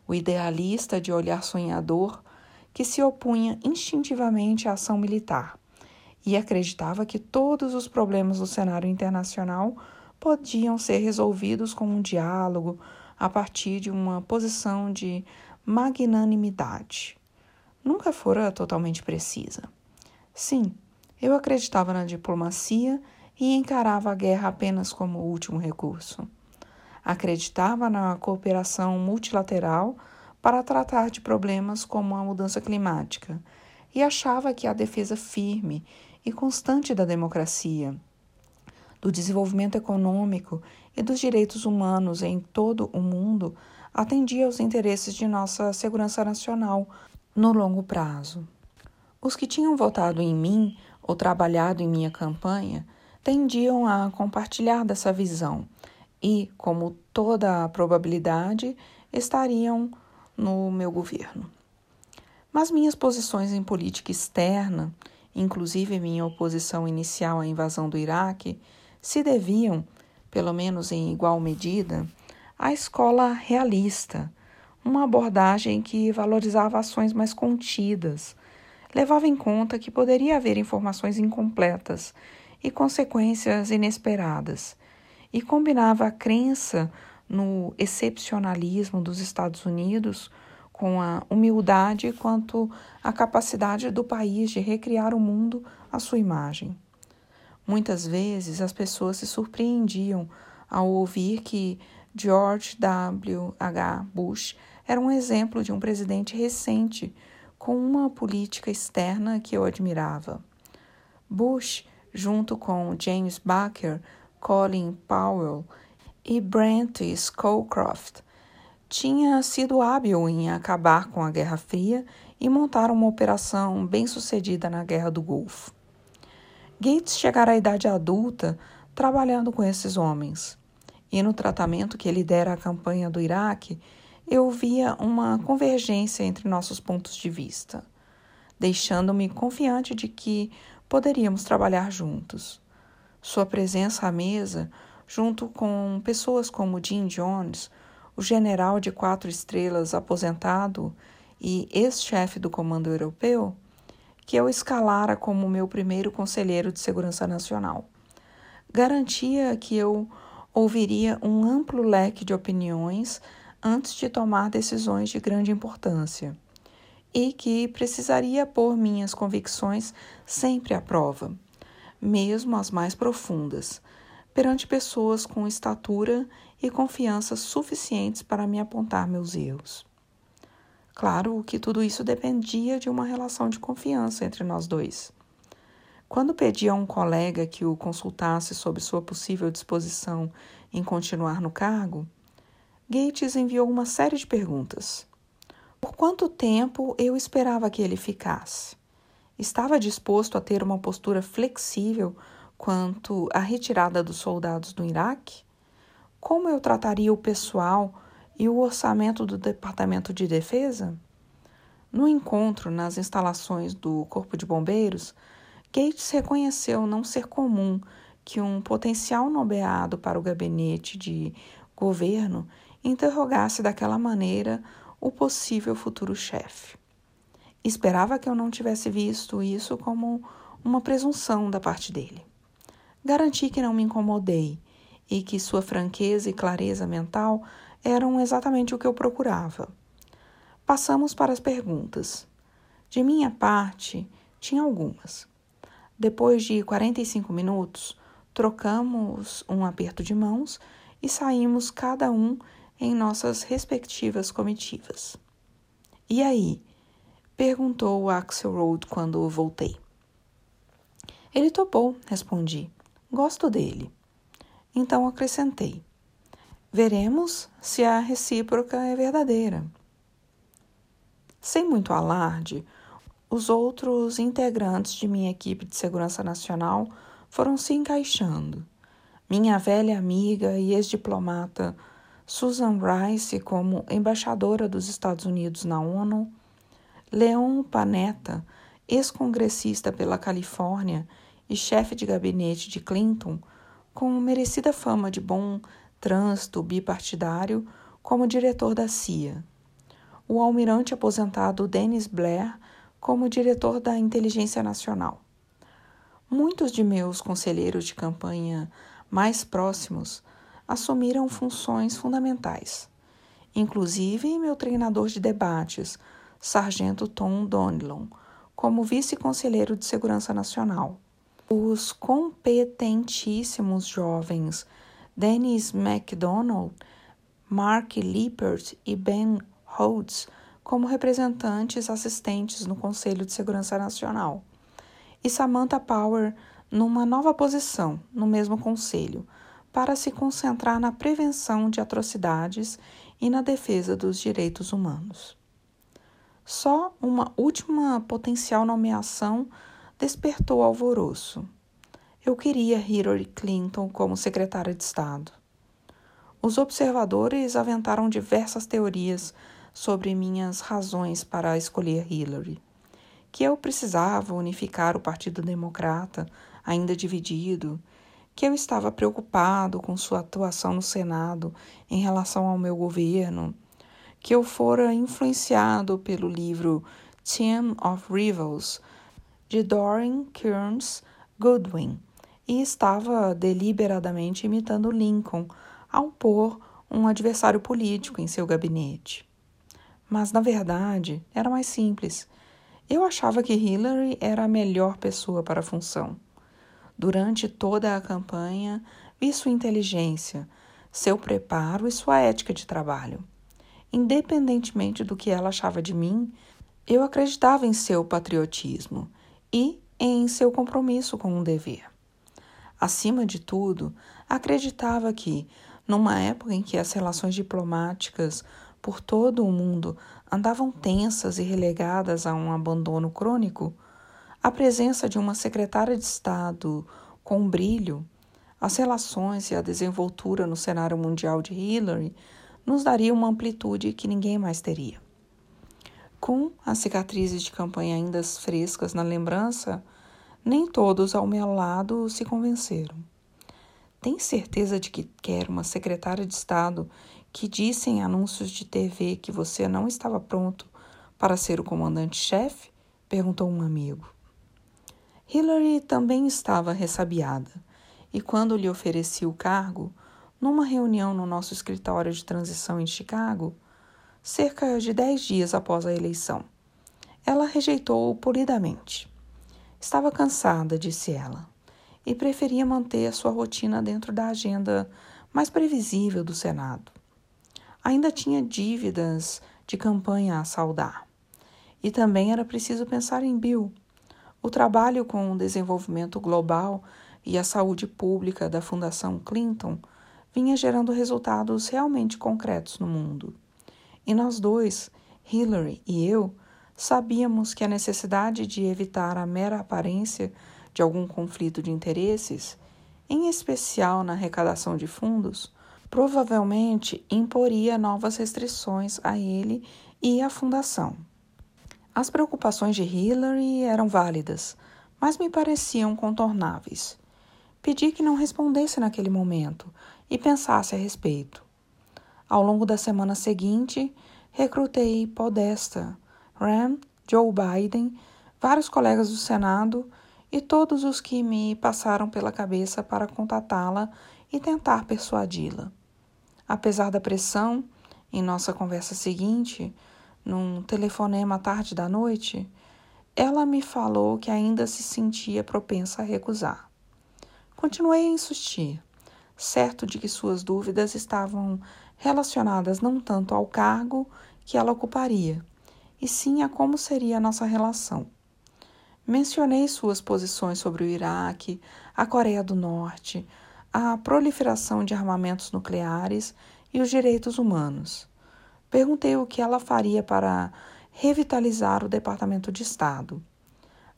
o idealista de olhar sonhador que se opunha instintivamente à ação militar e acreditava que todos os problemas do cenário internacional podiam ser resolvidos com um diálogo a partir de uma posição de magnanimidade. Nunca fora totalmente precisa. Sim, eu acreditava na diplomacia e encarava a guerra apenas como último recurso. Acreditava na cooperação multilateral para tratar de problemas como a mudança climática e achava que a defesa firme e constante da democracia, do desenvolvimento econômico e dos direitos humanos em todo o mundo atendia aos interesses de nossa segurança nacional no longo prazo. Os que tinham votado em mim ou trabalhado em minha campanha tendiam a compartilhar dessa visão e, como toda a probabilidade, estariam no meu governo. Mas minhas posições em política externa, inclusive minha oposição inicial à invasão do Iraque, se deviam, pelo menos em igual medida, à escola realista, uma abordagem que valorizava ações mais contidas, levava em conta que poderia haver informações incompletas e consequências inesperadas, e combinava a crença no excepcionalismo dos Estados Unidos com a humildade quanto à capacidade do país de recriar o mundo à sua imagem. Muitas vezes as pessoas se surpreendiam ao ouvir que George W. H. Bush era um exemplo de um presidente recente com uma política externa que eu admirava. Bush, junto com James Baker, Colin Powell e Brent Scowcroft, tinha sido hábil em acabar com a Guerra Fria e montar uma operação bem-sucedida na Guerra do Golfo. Gates chegara à idade adulta trabalhando com esses homens. E no tratamento que ele dera à campanha do Iraque, eu via uma convergência entre nossos pontos de vista, deixando-me confiante de que poderíamos trabalhar juntos. Sua presença à mesa, junto com pessoas como Jim Jones, o general de quatro estrelas aposentado e ex-chefe do Comando Europeu, que eu escalara como meu primeiro conselheiro de segurança nacional. Garantia que eu ouviria um amplo leque de opiniões antes de tomar decisões de grande importância e que precisaria pôr minhas convicções sempre à prova, mesmo as mais profundas, perante pessoas com estatura e confiança suficientes para me apontar meus erros. Claro que tudo isso dependia de uma relação de confiança entre nós dois. Quando pedi a um colega que o consultasse sobre sua possível disposição em continuar no cargo, Gates enviou uma série de perguntas. Por quanto tempo eu esperava que ele ficasse? Estava disposto a ter uma postura flexível quanto à retirada dos soldados do Iraque? Como eu trataria o pessoal e o orçamento do Departamento de Defesa? No encontro nas instalações do Corpo de Bombeiros, Gates reconheceu não ser comum que um potencial nomeado para o gabinete de governo interrogasse daquela maneira o possível futuro chefe. Esperava que eu não tivesse visto isso como uma presunção da parte dele. Garanti que não me incomodei e que sua franqueza e clareza mental eram exatamente o que eu procurava. Passamos para as perguntas. De minha parte, tinha algumas. Depois de 45 minutos, trocamos um aperto de mãos e saímos cada um em nossas respectivas comitivas. E aí? perguntou Axelrod quando voltei. Ele topou, respondi. Gosto dele. Então acrescentei: Veremos se a recíproca é verdadeira. Sem muito alarde, os outros integrantes de minha equipe de segurança nacional foram se encaixando. Minha velha amiga e ex-diplomata Susan Rice, como embaixadora dos Estados Unidos na ONU, Leon Panetta, ex-congressista pela Califórnia e chefe de gabinete de Clinton, com merecida fama de bom trânsito bipartidário, como diretor da CIA. O almirante aposentado Dennis Blair, como diretor da Inteligência Nacional. Muitos de meus conselheiros de campanha mais próximos assumiram funções fundamentais, inclusive meu treinador de debates, Sargento Tom Donilon, como vice-conselheiro de Segurança Nacional os competentíssimos jovens Dennis MacDonald, Mark Lippert e Ben Rhodes como representantes assistentes no Conselho de Segurança Nacional, e Samantha Power numa nova posição no mesmo conselho, para se concentrar na prevenção de atrocidades e na defesa dos direitos humanos. Só uma última potencial nomeação despertou alvoroço. Eu queria Hillary Clinton como secretária de Estado. Os observadores aventaram diversas teorias sobre minhas razões para escolher Hillary. Que eu precisava unificar o Partido Democrata, ainda dividido, que eu estava preocupado com sua atuação no Senado em relação ao meu governo, que eu fora influenciado pelo livro Team of Rivals de Doreen Kearns Goodwin e estava deliberadamente imitando Lincoln ao pôr um adversário político em seu gabinete. Mas, na verdade, era mais simples. Eu achava que Hillary era a melhor pessoa para a função. Durante toda a campanha, vi sua inteligência, seu preparo e sua ética de trabalho. Independentemente do que ela achava de mim, eu acreditava em seu patriotismo e em seu compromisso com um dever. Acima de tudo, acreditava que, numa época em que as relações diplomáticas por todo o mundo andavam tensas e relegadas a um abandono crônico, a presença de uma secretária de Estado com brilho, as relações e a desenvoltura no cenário mundial de Hillary nos daria uma amplitude que ninguém mais teria. Com as cicatrizes de campanha ainda frescas na lembrança, nem todos ao meu lado se convenceram. Tem certeza de que quer uma secretária de Estado que disse em anúncios de TV que você não estava pronto para ser o comandante-chefe? perguntou um amigo. Hillary também estava ressabiada, e quando lhe ofereci o cargo, numa reunião no nosso escritório de transição em Chicago, cerca de dez dias após a eleição, ela rejeitou-o polidamente. Estava cansada, disse ela, e preferia manter a sua rotina dentro da agenda mais previsível do Senado. Ainda tinha dívidas de campanha a saldar. E também era preciso pensar em Bill o trabalho com o desenvolvimento global e a saúde pública da Fundação Clinton vinha gerando resultados realmente concretos no mundo. E nós dois, Hillary e eu, sabíamos que a necessidade de evitar a mera aparência de algum conflito de interesses, em especial na arrecadação de fundos, provavelmente imporia novas restrições a ele e à fundação. As preocupações de Hillary eram válidas, mas me pareciam contornáveis. Pedi que não respondesse naquele momento e pensasse a respeito. Ao longo da semana seguinte, recrutei Podesta, Ram, Joe Biden, vários colegas do Senado e todos os que me passaram pela cabeça para contatá-la e tentar persuadi-la. Apesar da pressão, em nossa conversa seguinte, num telefonema à tarde da noite, ela me falou que ainda se sentia propensa a recusar. Continuei a insistir, certo de que suas dúvidas estavam relacionadas não tanto ao cargo que ela ocuparia, e sim a como seria a nossa relação. Mencionei suas posições sobre o Iraque, a Coreia do Norte, a proliferação de armamentos nucleares e os direitos humanos. Perguntei o que ela faria para revitalizar o Departamento de Estado.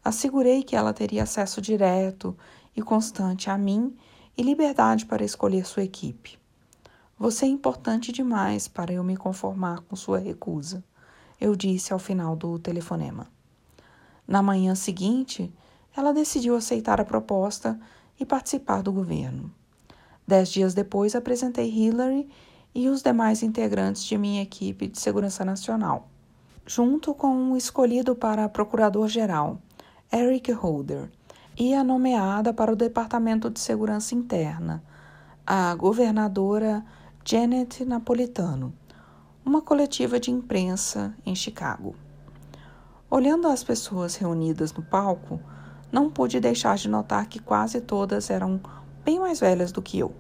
Assegurei que ela teria acesso direto e constante a mim e liberdade para escolher sua equipe. Você é importante demais para eu me conformar com sua recusa, eu disse ao final do telefonema. Na manhã seguinte, ela decidiu aceitar a proposta e participar do governo. Dez dias depois, apresentei Hillary e os demais integrantes de minha equipe de segurança nacional, junto com o escolhido para procurador-geral, Eric Holder, e a nomeada para o Departamento de Segurança Interna, a governadora Janet Napolitano, uma coletiva de imprensa em Chicago. Olhando as pessoas reunidas no palco, não pude deixar de notar que quase todas eram bem mais velhas do que eu,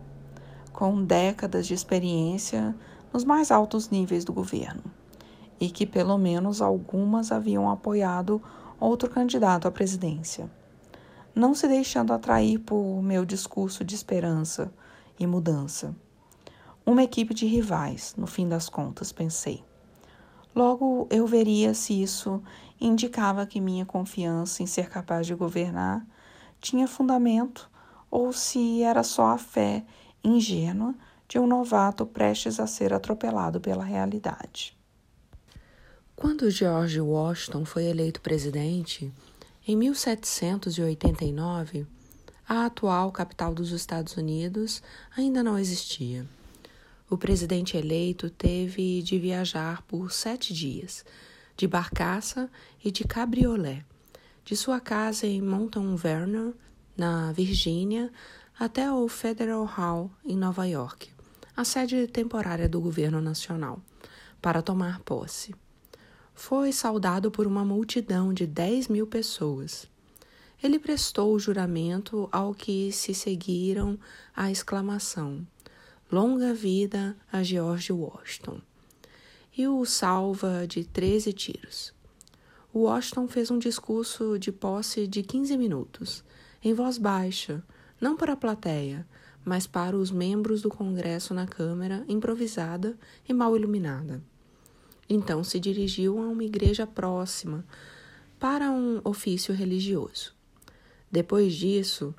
com décadas de experiência nos mais altos níveis do governo, e que pelo menos algumas haviam apoiado outro candidato à presidência, não se deixando atrair por meu discurso de esperança e mudança. Uma equipe de rivais, no fim das contas, pensei. Logo eu veria se isso indicava que minha confiança em ser capaz de governar tinha fundamento ou se era só a fé ingênua de um novato prestes a ser atropelado pela realidade. Quando George Washington foi eleito presidente, em 1789, a atual capital dos Estados Unidos ainda não existia. O presidente eleito teve de viajar por sete dias, de barcaça e de cabriolé, de sua casa em Mountain Vernon, na Virgínia, até o Federal Hall, em Nova York, a sede temporária do governo nacional, para tomar posse. Foi saudado por uma multidão de dez mil pessoas. Ele prestou o juramento ao que se seguiram a exclamação: Longa vida a George Washington. E o salva de 13 tiros. Washington fez um discurso de posse de 15 minutos, em voz baixa, não para a plateia, mas para os membros do Congresso na Câmara, improvisada e mal iluminada. Então se dirigiu a uma igreja próxima para um ofício religioso. Depois disso,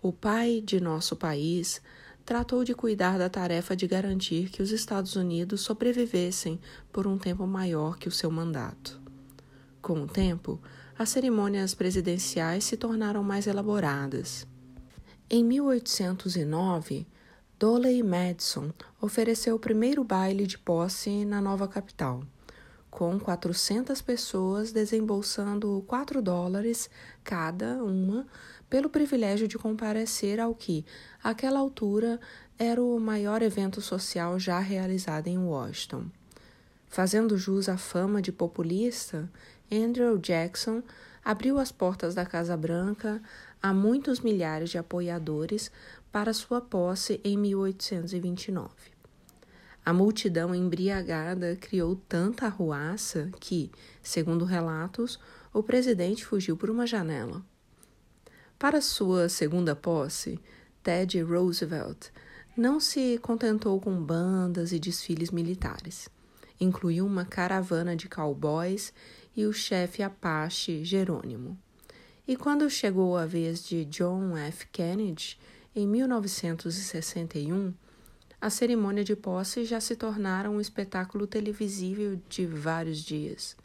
o pai de nosso país tratou de cuidar da tarefa de garantir que os Estados Unidos sobrevivessem por um tempo maior que o seu mandato. Com o tempo, as cerimônias presidenciais se tornaram mais elaboradas. Em 1809, Doley Madison ofereceu o primeiro baile de posse na nova capital, com 400 pessoas desembolsando 4 dólares cada uma pelo privilégio de comparecer ao que, àquela altura, era o maior evento social já realizado em Washington. Fazendo jus à fama de populista, Andrew Jackson abriu as portas da Casa Branca a muitos milhares de apoiadores para sua posse em 1829. A multidão embriagada criou tanta arruaça que, segundo relatos, o presidente fugiu por uma janela. Para sua segunda posse, Ted Roosevelt não se contentou com bandas e desfiles militares. Incluiu uma caravana de cowboys e o chefe Apache Jerônimo. E quando chegou a vez de John F. Kennedy, em 1961, a cerimônia de posse já se tornara um espetáculo televisível de vários dias,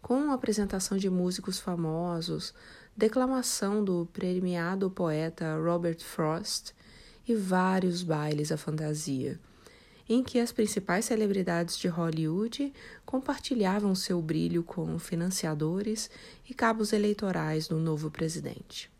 com apresentação de músicos famosos, declamação do premiado poeta Robert Frost e vários bailes à fantasia, em que as principais celebridades de Hollywood compartilhavam seu brilho com financiadores e cabos eleitorais do novo presidente.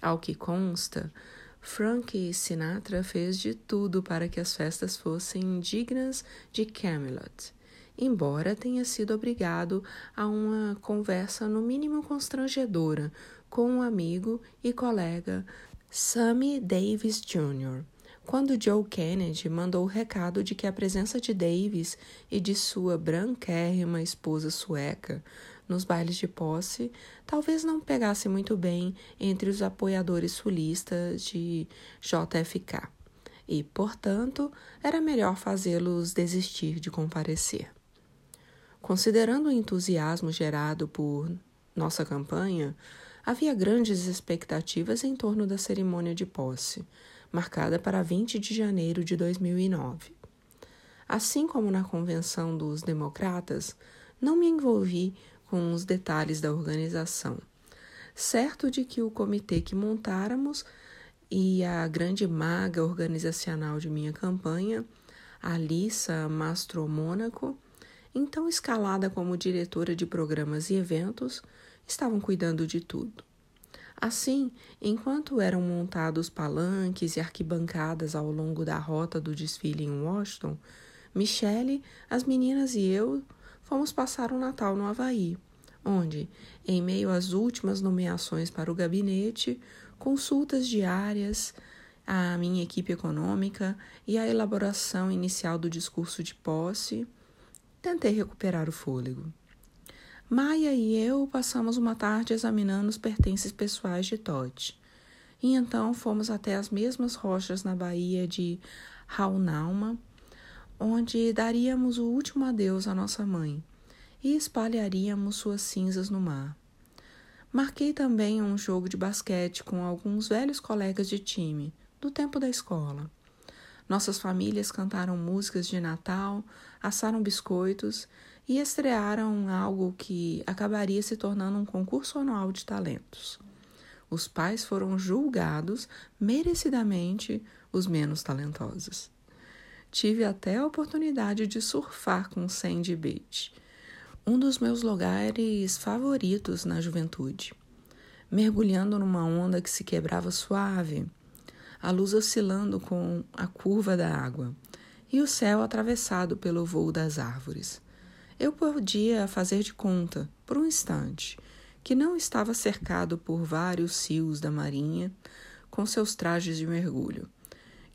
Ao que consta, Frank Sinatra fez de tudo para que as festas fossem dignas de Camelot embora tenha sido obrigado a uma conversa no mínimo constrangedora com um amigo e colega Sammy Davis Jr. Quando Joe Kennedy mandou o recado de que a presença de Davis e de sua branquérrima esposa sueca nos bailes de posse talvez não pegasse muito bem entre os apoiadores sulistas de JFK e, portanto, era melhor fazê-los desistir de comparecer. Considerando o entusiasmo gerado por nossa campanha, havia grandes expectativas em torno da cerimônia de posse, marcada para 20 de janeiro de 2009. Assim como na convenção dos democratas, não me envolvi com os detalhes da organização, certo de que o comitê que montáramos e a grande maga organizacional de minha campanha, Alissa Mastro Mônaco, então escalada como diretora de programas e eventos, estavam cuidando de tudo. Assim, enquanto eram montados palanques e arquibancadas ao longo da rota do desfile em Washington, Michelle, as meninas e eu fomos passar o Natal no Havaí, onde, em meio às últimas nomeações para o gabinete, consultas diárias, a minha equipe econômica e a elaboração inicial do discurso de posse, tentei recuperar o fôlego. Maia e eu passamos uma tarde examinando os pertences pessoais de Todd. E então fomos até as mesmas rochas na baía de Raunauma, onde daríamos o último adeus à nossa mãe e espalharíamos suas cinzas no mar. Marquei também um jogo de basquete com alguns velhos colegas de time, do tempo da escola. Nossas famílias cantaram músicas de Natal, assaram biscoitos e estrearam algo que acabaria se tornando um concurso anual de talentos. Os pais foram julgados merecidamente os menos talentosos. Tive até a oportunidade de surfar com Sandy Beach um dos meus lugares favoritos na juventude. Mergulhando numa onda que se quebrava suave, a luz oscilando com a curva da água e o céu atravessado pelo voo das árvores. Eu podia fazer de conta, por um instante, que não estava cercado por vários cios da marinha com seus trajes de mergulho,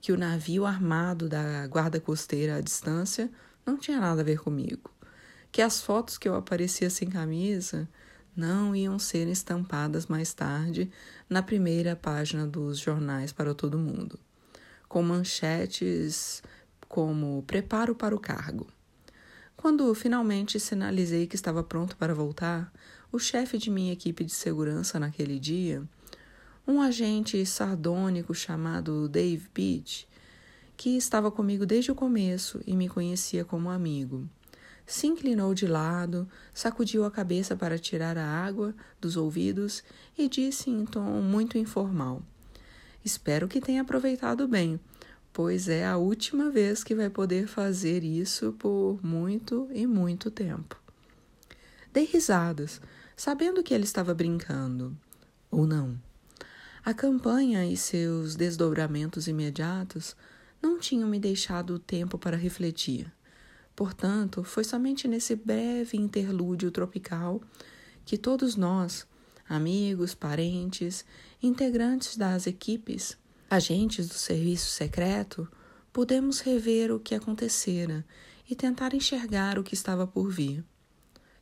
que o navio armado da guarda costeira à distância não tinha nada a ver comigo que as fotos que eu aparecia sem camisa não iam ser estampadas mais tarde na primeira página dos jornais para todo mundo, com manchetes como Preparo para o cargo. Quando finalmente sinalizei que estava pronto para voltar, o chefe de minha equipe de segurança naquele dia, um agente sardônico chamado Dave Beach, que estava comigo desde o começo e me conhecia como amigo, se inclinou de lado, sacudiu a cabeça para tirar a água dos ouvidos e disse em tom muito informal: Espero que tenha aproveitado bem, pois é a última vez que vai poder fazer isso por muito e muito tempo. Dei risadas, sabendo que ele estava brincando. Ou não. A campanha e seus desdobramentos imediatos não tinham me deixado tempo para refletir. Portanto, foi somente nesse breve interlúdio tropical que todos nós, amigos, parentes, integrantes das equipes, agentes do serviço secreto, pudemos rever o que acontecera e tentar enxergar o que estava por vir.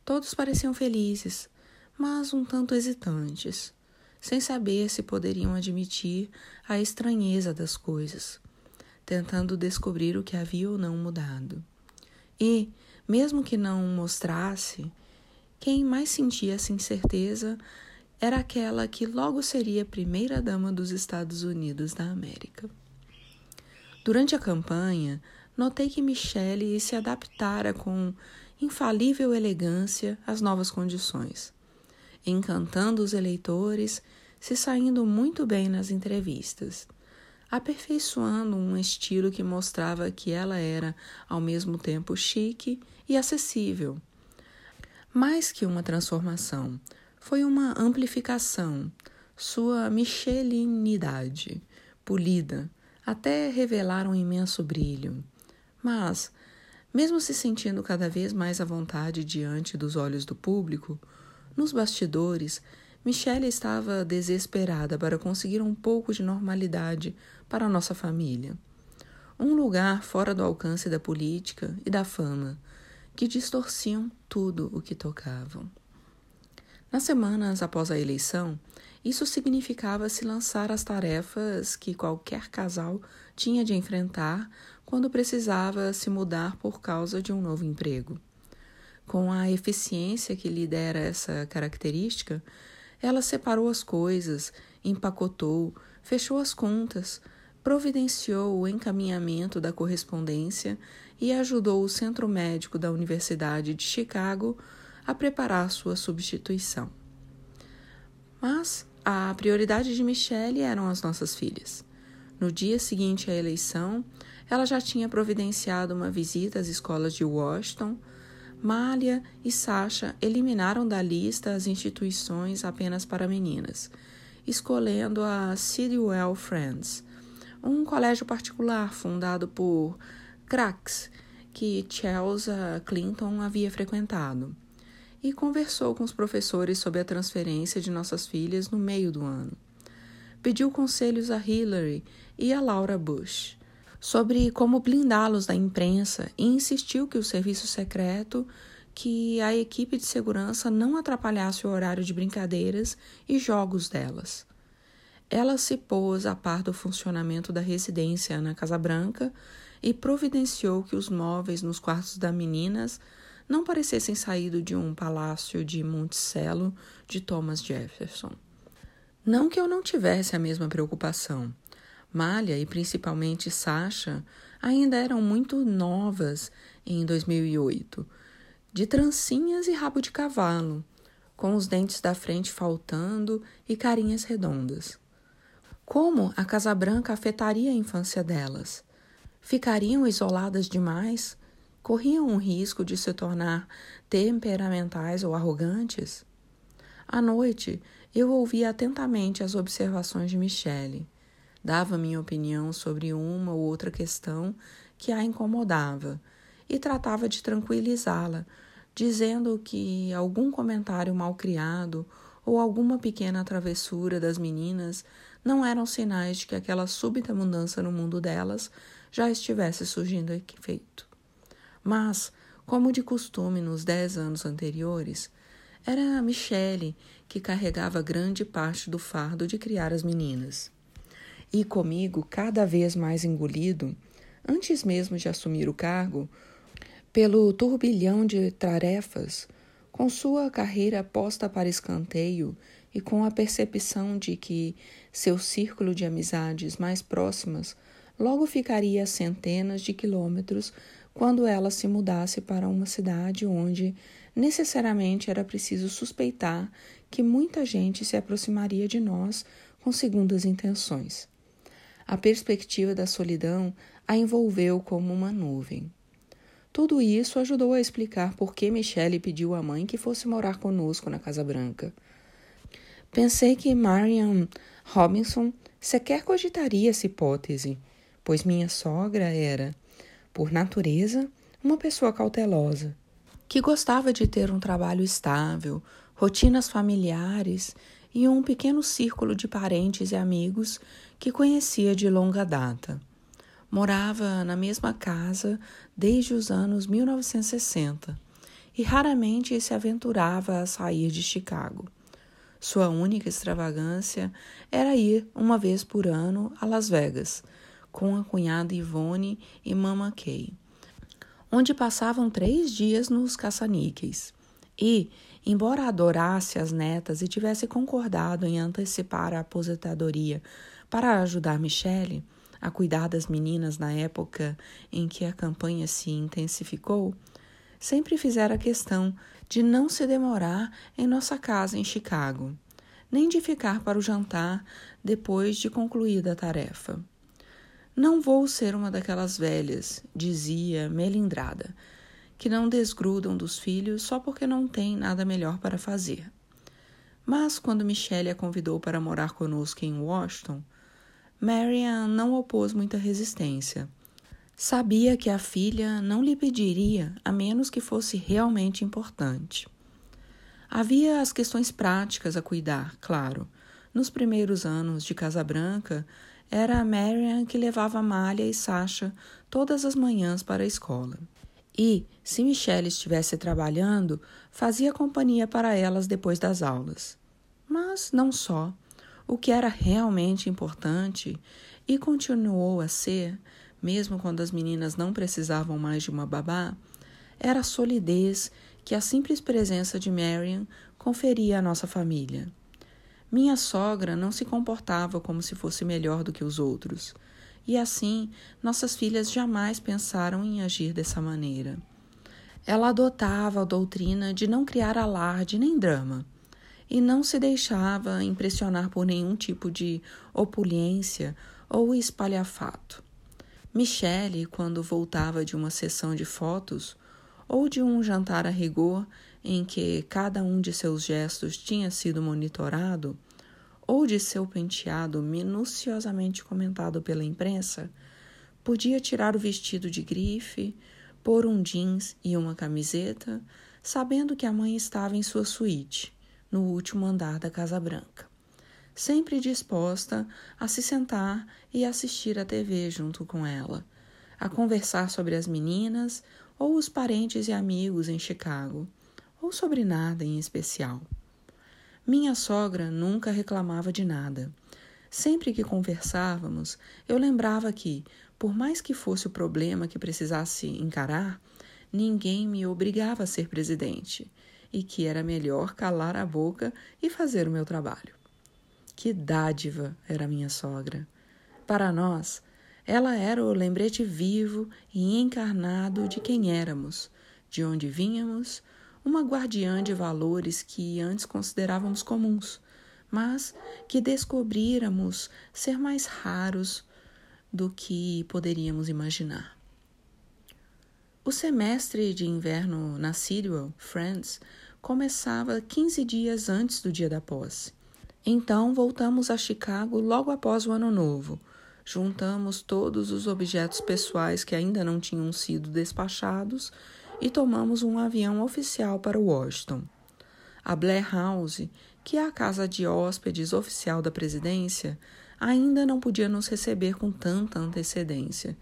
Todos pareciam felizes, mas um tanto hesitantes, sem saber se poderiam admitir a estranheza das coisas, tentando descobrir o que havia ou não mudado. E, mesmo que não mostrasse, quem mais sentia essa incerteza era aquela que logo seria primeira-dama dos Estados Unidos da América. Durante a campanha, notei que Michele se adaptara com infalível elegância às novas condições, encantando os eleitores, se saindo muito bem nas entrevistas aperfeiçoando um estilo que mostrava que ela era ao mesmo tempo chique e acessível. Mais que uma transformação, foi uma amplificação, sua michelinidade, polida, até revelar um imenso brilho. Mas, mesmo se sentindo cada vez mais à vontade diante dos olhos do público, nos bastidores Michelle estava desesperada para conseguir um pouco de normalidade para nossa família. Um lugar fora do alcance da política e da fama, que distorciam tudo o que tocavam. Nas semanas após a eleição, isso significava se lançar às tarefas que qualquer casal tinha de enfrentar quando precisava se mudar por causa de um novo emprego. Com a eficiência que lhe dera essa característica, ela separou as coisas, empacotou, fechou as contas, providenciou o encaminhamento da correspondência e ajudou o Centro Médico da Universidade de Chicago a preparar sua substituição. Mas a prioridade de Michelle eram as nossas filhas. No dia seguinte à eleição, ela já tinha providenciado uma visita às escolas de Washington, Malia e Sasha eliminaram da lista as instituições apenas para meninas, escolhendo a Sidwell Friends, um colégio particular fundado por cracks que Chelsea Clinton havia frequentado. e conversou com os professores sobre a transferência de nossas filhas no meio do ano. Pediu conselhos a Hillary e a Laura Bush sobre como blindá-los da imprensa e insistiu que o serviço secreto que a equipe de segurança não atrapalhasse o horário de brincadeiras e jogos delas. Ela se pôs a par do funcionamento da residência na Casa Branca e providenciou que os móveis nos quartos das meninas não parecessem saído de um palácio de Monticello de Thomas Jefferson. Não que eu não tivesse a mesma preocupação. Malha e principalmente Sasha ainda eram muito novas em 2008, de trancinhas e rabo de cavalo, com os dentes da frente faltando e carinhas redondas. Como a Casa Branca afetaria a infância delas? Ficariam isoladas demais? Corriam um risco de se tornar temperamentais ou arrogantes? À noite, eu ouvia atentamente as observações de Michele. Dava minha opinião sobre uma ou outra questão que a incomodava e tratava de tranquilizá-la, dizendo que algum comentário mal criado ou alguma pequena travessura das meninas não eram sinais de que aquela súbita mudança no mundo delas já estivesse surgindo efeito. Mas, como de costume nos dez anos anteriores, era a Michele que carregava grande parte do fardo de criar as meninas. E comigo, cada vez mais engolido, antes mesmo de assumir o cargo, pelo turbilhão de tarefas, com sua carreira posta para escanteio e com a percepção de que seu círculo de amizades mais próximas logo ficaria a centenas de quilômetros quando ela se mudasse para uma cidade onde necessariamente era preciso suspeitar que muita gente se aproximaria de nós com segundas intenções. A perspectiva da solidão a envolveu como uma nuvem. Tudo isso ajudou a explicar por que Michelle pediu à mãe que fosse morar conosco na Casa Branca. Pensei que Marian Robinson sequer cogitaria essa hipótese, pois minha sogra era, por natureza, uma pessoa cautelosa, que gostava de ter um trabalho estável, rotinas familiares e um pequeno círculo de parentes e amigos que conhecia de longa data. Morava na mesma casa desde os anos 1960 e raramente se aventurava a sair de Chicago. Sua única extravagância era ir uma vez por ano a Las Vegas com a cunhada Ivone e Mama Kay, onde passavam três dias nos caça-níqueis. E, embora adorasse as netas e tivesse concordado em antecipar a aposentadoria para ajudar Michele, a cuidar das meninas na época em que a campanha se intensificou, sempre fizera questão de não se demorar em nossa casa em Chicago, nem de ficar para o jantar depois de concluída a tarefa. Não vou ser uma daquelas velhas, dizia melindrada, que não desgrudam dos filhos só porque não têm nada melhor para fazer. Mas quando Michelle a convidou para morar conosco em Washington, Marian não opôs muita resistência. Sabia que a filha não lhe pediria a menos que fosse realmente importante. Havia as questões práticas a cuidar, claro. Nos primeiros anos de Casa Branca, era a Marian que levava Malha e Sasha todas as manhãs para a escola. E, se Michelle estivesse trabalhando, fazia companhia para elas depois das aulas. Mas não só. O que era realmente importante e continuou a ser, mesmo quando as meninas não precisavam mais de uma babá, era a solidez que a simples presença de Marian conferia à nossa família. Minha sogra não se comportava como se fosse melhor do que os outros, e assim nossas filhas jamais pensaram em agir dessa maneira. Ela adotava a doutrina de não criar alarde nem drama e não se deixava impressionar por nenhum tipo de opulência ou espalhafato. Michele, quando voltava de uma sessão de fotos ou de um jantar a rigor em que cada um de seus gestos tinha sido monitorado, ou de seu penteado minuciosamente comentado pela imprensa, podia tirar o vestido de grife, pôr um jeans e uma camiseta, sabendo que a mãe estava em sua suíte, no último andar da Casa Branca, sempre disposta a se sentar e assistir à TV junto com ela, a conversar sobre as meninas ou os parentes e amigos em Chicago, ou sobre nada em especial. Minha sogra nunca reclamava de nada. Sempre que conversávamos, eu lembrava que, por mais que fosse o problema que precisasse encarar, ninguém me obrigava a ser presidente e que era melhor calar a boca e fazer o meu trabalho. Que dádiva era minha sogra! Para nós, ela era o lembrete vivo e encarnado de quem éramos, de onde vínhamos, uma guardiã de valores que antes considerávamos comuns, mas que descobríramos ser mais raros do que poderíamos imaginar. O semestre de inverno na Sidwell, France, começava 15 dias antes do dia da posse. Então voltamos a Chicago logo após o Ano Novo Juntamos todos os objetos pessoais que ainda não tinham sido despachados e tomamos um avião oficial para Washington. A Blair House, que é a casa de hóspedes oficial da presidência, ainda não podia nos receber com tanta antecedência.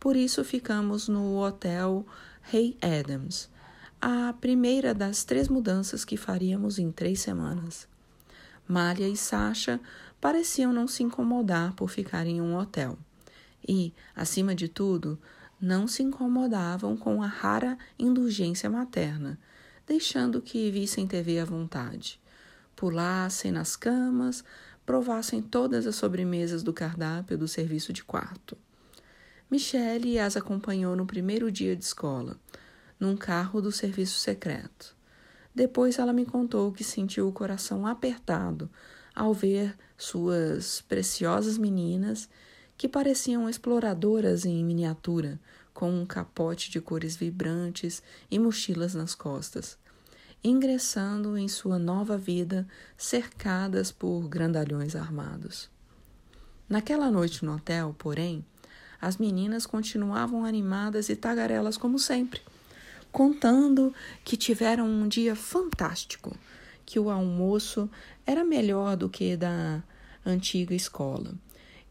Por isso ficamos no hotel Hay Adams, a primeira das três mudanças que faríamos em três semanas. Malha e Sasha pareciam não se incomodar por ficar em um hotel. E, acima de tudo, não se incomodavam com a rara indulgência materna, deixando que vissem TV à vontade. Pulassem nas camas, provassem todas as sobremesas do cardápio do serviço de quarto. Michele as acompanhou no primeiro dia de escola, num carro do serviço secreto. Depois ela me contou que sentiu o coração apertado ao ver suas preciosas meninas, que pareciam exploradoras em miniatura, com um capote de cores vibrantes e mochilas nas costas, ingressando em sua nova vida cercadas por grandalhões armados. Naquela noite no hotel, porém, as meninas continuavam animadas e tagarelas como sempre, contando que tiveram um dia fantástico que o almoço era melhor do que da antiga escola,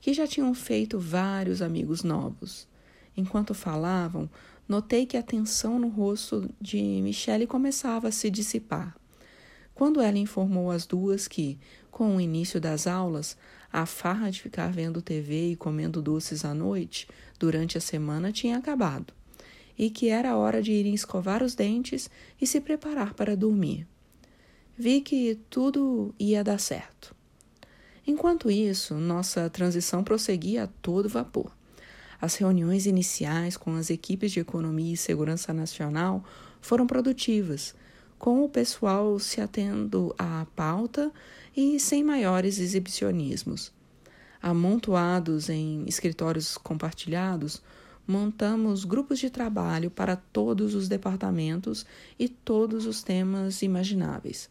que já tinham feito vários amigos novos. Enquanto falavam, notei que a tensão no rosto de Michele começava a se dissipar. Quando ela informou as duas que, com o início das aulas, a farra de ficar vendo TV e comendo doces à noite durante a semana tinha acabado, e que era hora de irem escovar os dentes e se preparar para dormir vi que tudo ia dar certo. Enquanto isso, nossa transição prosseguia a todo vapor. As reuniões iniciais com as equipes de economia e segurança nacional foram produtivas, com o pessoal se atendo à pauta e sem maiores exibicionismos. Amontoados em escritórios compartilhados, montamos grupos de trabalho para todos os departamentos e todos os temas imagináveis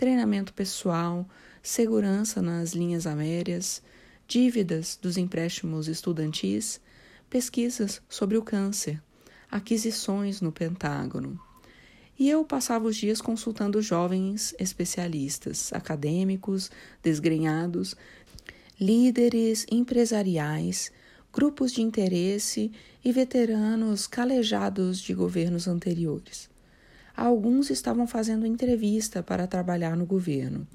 treinamento pessoal, segurança nas linhas aéreas, dívidas dos empréstimos estudantis, pesquisas sobre o câncer, aquisições no Pentágono. E eu passava os dias consultando jovens especialistas, acadêmicos, desgrenhados, líderes empresariais, grupos de interesse e veteranos calejados de governos anteriores. Alguns estavam fazendo entrevista para trabalhar no governo.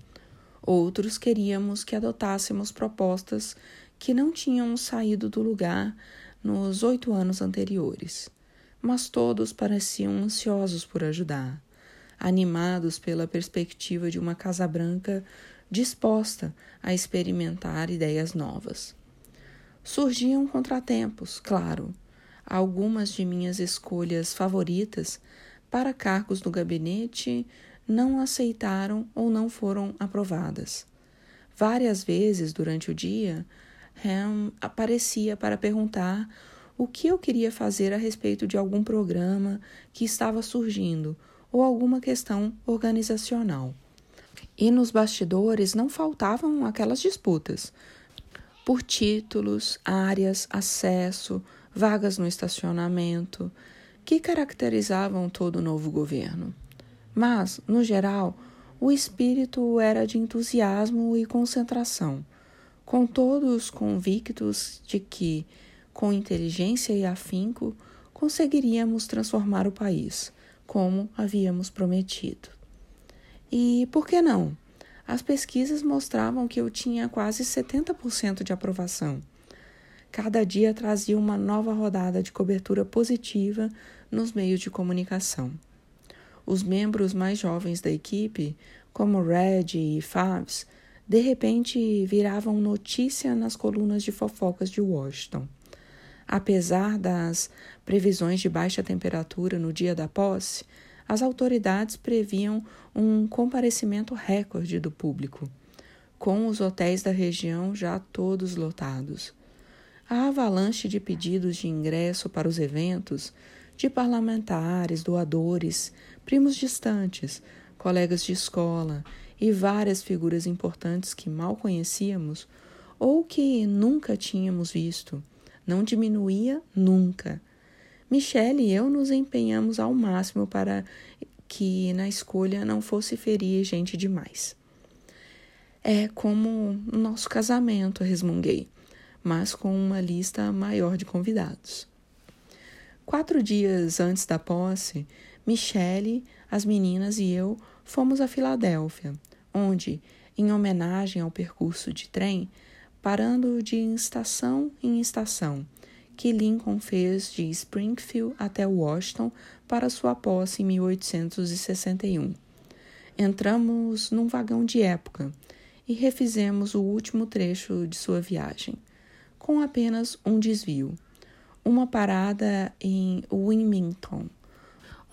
Outros queríamos que adotássemos propostas que não tinham saído do lugar nos oito anos anteriores. Mas todos pareciam ansiosos por ajudar, animados pela perspectiva de uma Casa Branca disposta a experimentar ideias novas. Surgiam contratempos, claro. Algumas de minhas escolhas favoritas para cargos no gabinete não aceitaram ou não foram aprovadas. Várias vezes durante o dia, Ham aparecia para perguntar o que eu queria fazer a respeito de algum programa que estava surgindo ou alguma questão organizacional. E nos bastidores não faltavam aquelas disputas por títulos, áreas, acesso, vagas no estacionamento, que caracterizavam todo o novo governo. Mas, no geral, o espírito era de entusiasmo e concentração, com todos convictos de que, com inteligência e afinco, conseguiríamos transformar o país, como havíamos prometido. E por que não? As pesquisas mostravam que eu tinha quase 70% de aprovação. Cada dia trazia uma nova rodada de cobertura positiva nos meios de comunicação. Os membros mais jovens da equipe, como Red e Fabs, de repente viravam notícia nas colunas de fofocas de Washington. Apesar das previsões de baixa temperatura no dia da posse, as autoridades previam um comparecimento recorde do público, com os hotéis da região já todos lotados. A avalanche de pedidos de ingresso para os eventos, de parlamentares, doadores, primos distantes, colegas de escola e várias figuras importantes que mal conhecíamos ou que nunca tínhamos visto, não diminuía nunca. Michelle e eu nos empenhamos ao máximo para que na escolha não fosse ferir gente demais. É como o nosso casamento, resmunguei mas com uma lista maior de convidados. Quatro dias antes da posse, Michele, as meninas e eu fomos a Filadélfia, onde, em homenagem ao percurso de trem, parando de estação em estação, que Lincoln fez de Springfield até Washington para sua posse em 1861. Entramos num vagão de época e refizemos o último trecho de sua viagem com apenas um desvio, uma parada em Wilmington,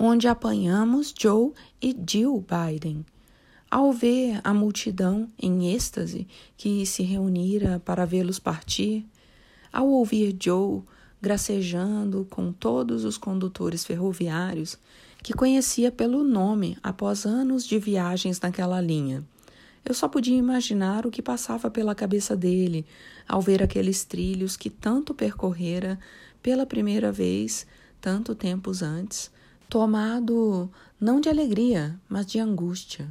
onde apanhamos Joe e Jill Biden. Ao ver a multidão em êxtase que se reunira para vê-los partir, ao ouvir Joe gracejando com todos os condutores ferroviários que conhecia pelo nome após anos de viagens naquela linha, eu só podia imaginar o que passava pela cabeça dele ao ver aqueles trilhos que tanto percorrera pela primeira vez, tanto tempos antes, tomado não de alegria, mas de angústia.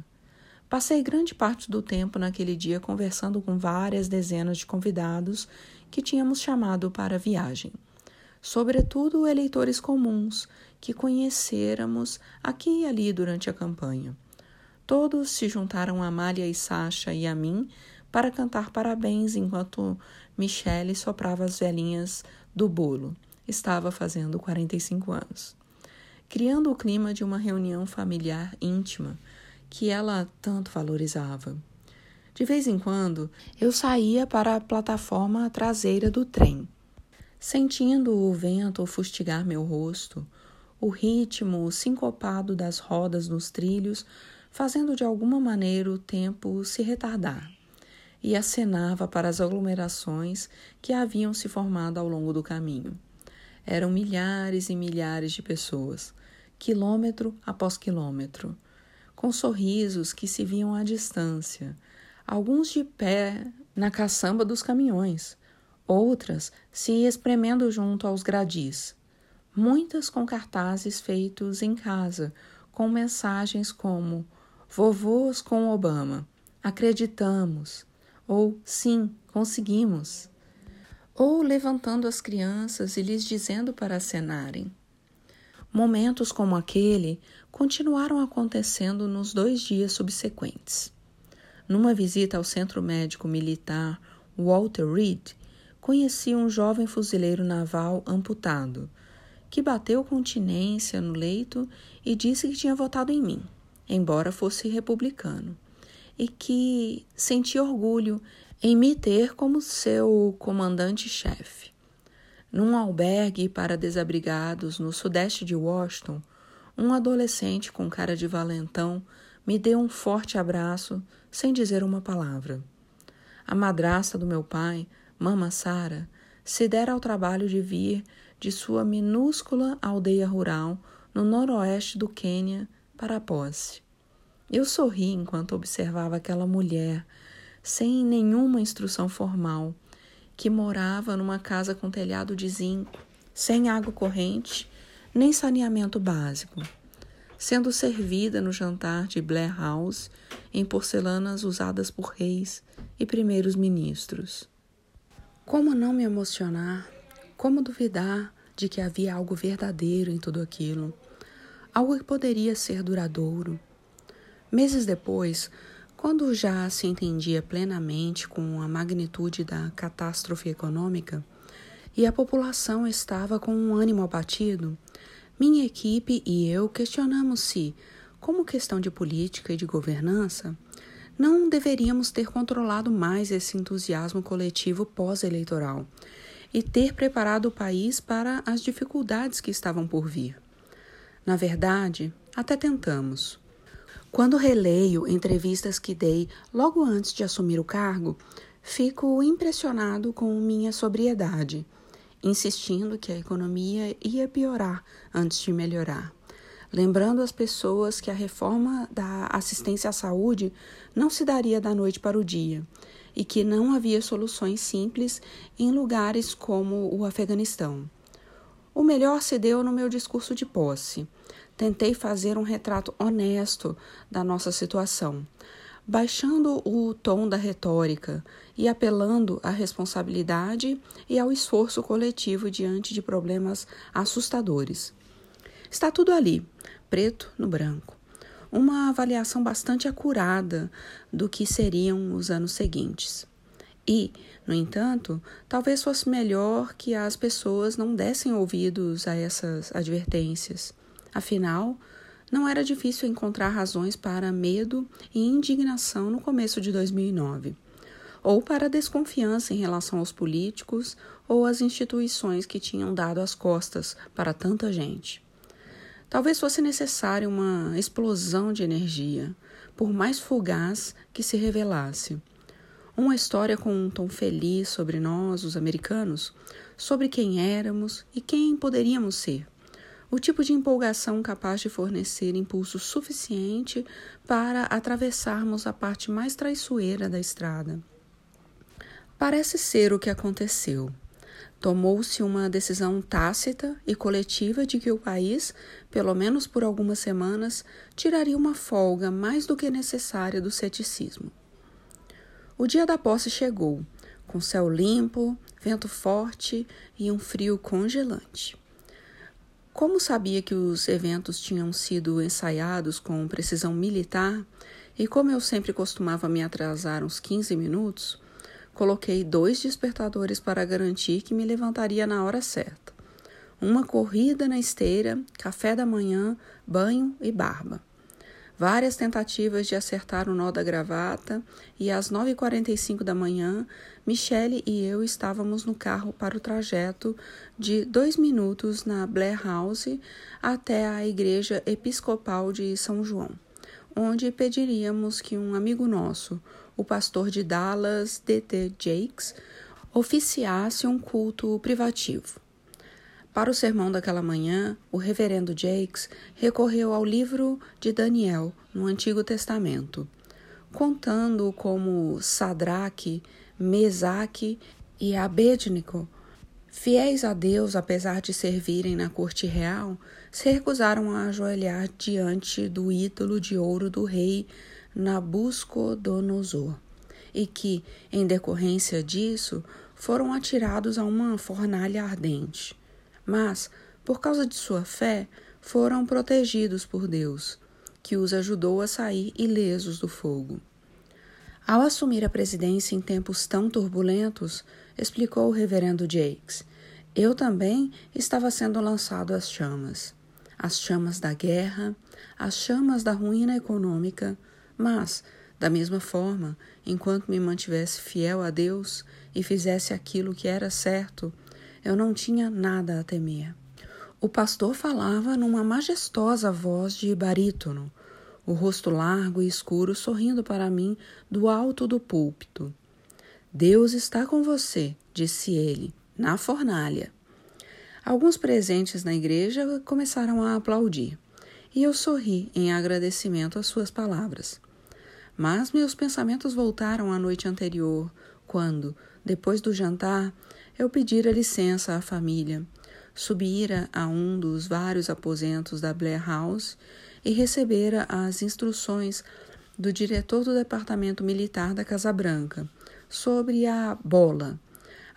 Passei grande parte do tempo naquele dia conversando com várias dezenas de convidados que tínhamos chamado para a viagem, sobretudo eleitores comuns que conhecêramos aqui e ali durante a campanha. Todos se juntaram a Amália e Sasha e a mim para cantar parabéns enquanto Michele soprava as velhinhas do bolo. Estava fazendo 45 anos. Criando o clima de uma reunião familiar íntima que ela tanto valorizava. De vez em quando, eu saía para a plataforma traseira do trem. Sentindo o vento fustigar meu rosto, o ritmo sincopado das rodas nos trilhos fazendo de alguma maneira o tempo se retardar, e acenava para as aglomerações que haviam se formado ao longo do caminho. Eram milhares e milhares de pessoas, quilômetro após quilômetro, com sorrisos que se viam à distância, alguns de pé na caçamba dos caminhões, outras se espremendo junto aos gradis, muitas com cartazes feitos em casa, com mensagens como Vovôs com Obama. Acreditamos. Ou sim, conseguimos. Ou levantando as crianças e lhes dizendo para acenarem. Momentos como aquele continuaram acontecendo nos dois dias subsequentes. Numa visita ao Centro Médico Militar Walter Reed, conheci um jovem fuzileiro naval amputado, que bateu continência no leito e disse que tinha votado em mim embora fosse republicano, e que sentia orgulho em me ter como seu comandante-chefe. Num albergue para desabrigados no sudeste de Washington, um adolescente com cara de valentão me deu um forte abraço sem dizer uma palavra. A madrasta do meu pai, Mama Sara, se dera ao trabalho de vir de sua minúscula aldeia rural no noroeste do Quênia para a posse. Eu sorri enquanto observava aquela mulher, sem nenhuma instrução formal, que morava numa casa com telhado de zinco, sem água corrente, nem saneamento básico. sendo servida no jantar de Blair House em porcelanas usadas por reis e primeiros ministros. Como não me emocionar? Como duvidar de que havia algo verdadeiro em tudo aquilo? Algo que poderia ser duradouro. Meses depois, quando já se entendia plenamente com a magnitude da catástrofe econômica e a população estava com um ânimo abatido, minha equipe e eu questionamos se, como questão de política e de governança, não deveríamos ter controlado mais esse entusiasmo coletivo pós-eleitoral e ter preparado o país para as dificuldades que estavam por vir. Na verdade, até tentamos. Quando releio entrevistas que dei logo antes de assumir o cargo, fico impressionado com minha sobriedade insistindo que a economia ia piorar antes de melhorar. Lembrando as pessoas que a reforma da assistência à saúde não se daria da noite para o dia e que não havia soluções simples em lugares como o Afeganistão. O melhor se deu no meu discurso de posse. Tentei fazer um retrato honesto da nossa situação, baixando o tom da retórica e apelando à responsabilidade e ao esforço coletivo diante de problemas assustadores. Está tudo ali, preto no branco. Uma avaliação bastante acurada do que seriam os anos seguintes. E, no entanto, talvez fosse melhor que as pessoas não dessem ouvidos a essas advertências. Afinal, não era difícil encontrar razões para medo e indignação no começo de 2009, ou para desconfiança em relação aos políticos ou às instituições que tinham dado as costas para tanta gente. Talvez fosse necessária uma explosão de energia, por mais fugaz que se revelasse. Uma história com um tom feliz sobre nós, os americanos, sobre quem éramos e quem poderíamos ser o tipo de empolgação capaz de fornecer impulso suficiente para atravessarmos a parte mais traiçoeira da estrada. Parece ser o que aconteceu. Tomou-se uma decisão tácita e coletiva de que o país, pelo menos por algumas semanas, tiraria uma folga mais do que necessária do ceticismo. O dia da posse chegou, com céu limpo, vento forte e um frio congelante. Como sabia que os eventos tinham sido ensaiados com precisão militar, e como eu sempre costumava me atrasar uns 15 minutos, coloquei dois despertadores para garantir que me levantaria na hora certa. Uma corrida na esteira, café da manhã, banho e barba várias tentativas de acertar o nó da gravata e às 9h45 da manhã, Michele e eu estávamos no carro para o trajeto de dois minutos na Blair House até a Igreja Episcopal de São João, onde pediríamos que um amigo nosso, o pastor de Dallas, D.T. Jakes, oficiasse um culto privativo. Para o sermão daquela manhã, o reverendo Jakes recorreu ao livro de Daniel, no Antigo Testamento, contando como Sadraque, Mesaque e Abednego, fiéis a Deus apesar de servirem na corte real, se recusaram a ajoelhar diante do ídolo de ouro do rei Nabucodonosor, e que, em decorrência disso, foram atirados a uma fornalha ardente mas, por causa de sua fé, foram protegidos por Deus, que os ajudou a sair ilesos do fogo. Ao assumir a presidência em tempos tão turbulentos, explicou o reverendo Jakes, eu também estava sendo lançado às chamas. As chamas da guerra, as chamas da ruína econômica, mas, da mesma forma, enquanto me mantivesse fiel a Deus e fizesse aquilo que era certo, eu não tinha nada a temer. O pastor falava numa majestosa voz de barítono, o rosto largo e escuro sorrindo para mim do alto do púlpito. Deus está com você, disse ele, na fornalha. Alguns presentes na igreja começaram a aplaudir, e eu sorri em agradecimento às suas palavras. Mas meus pensamentos voltaram à noite anterior, quando, depois do jantar, eu pedira licença à família, subira a um dos vários aposentos da Blair House e recebera as instruções do diretor do Departamento Militar da Casa Branca sobre a bola,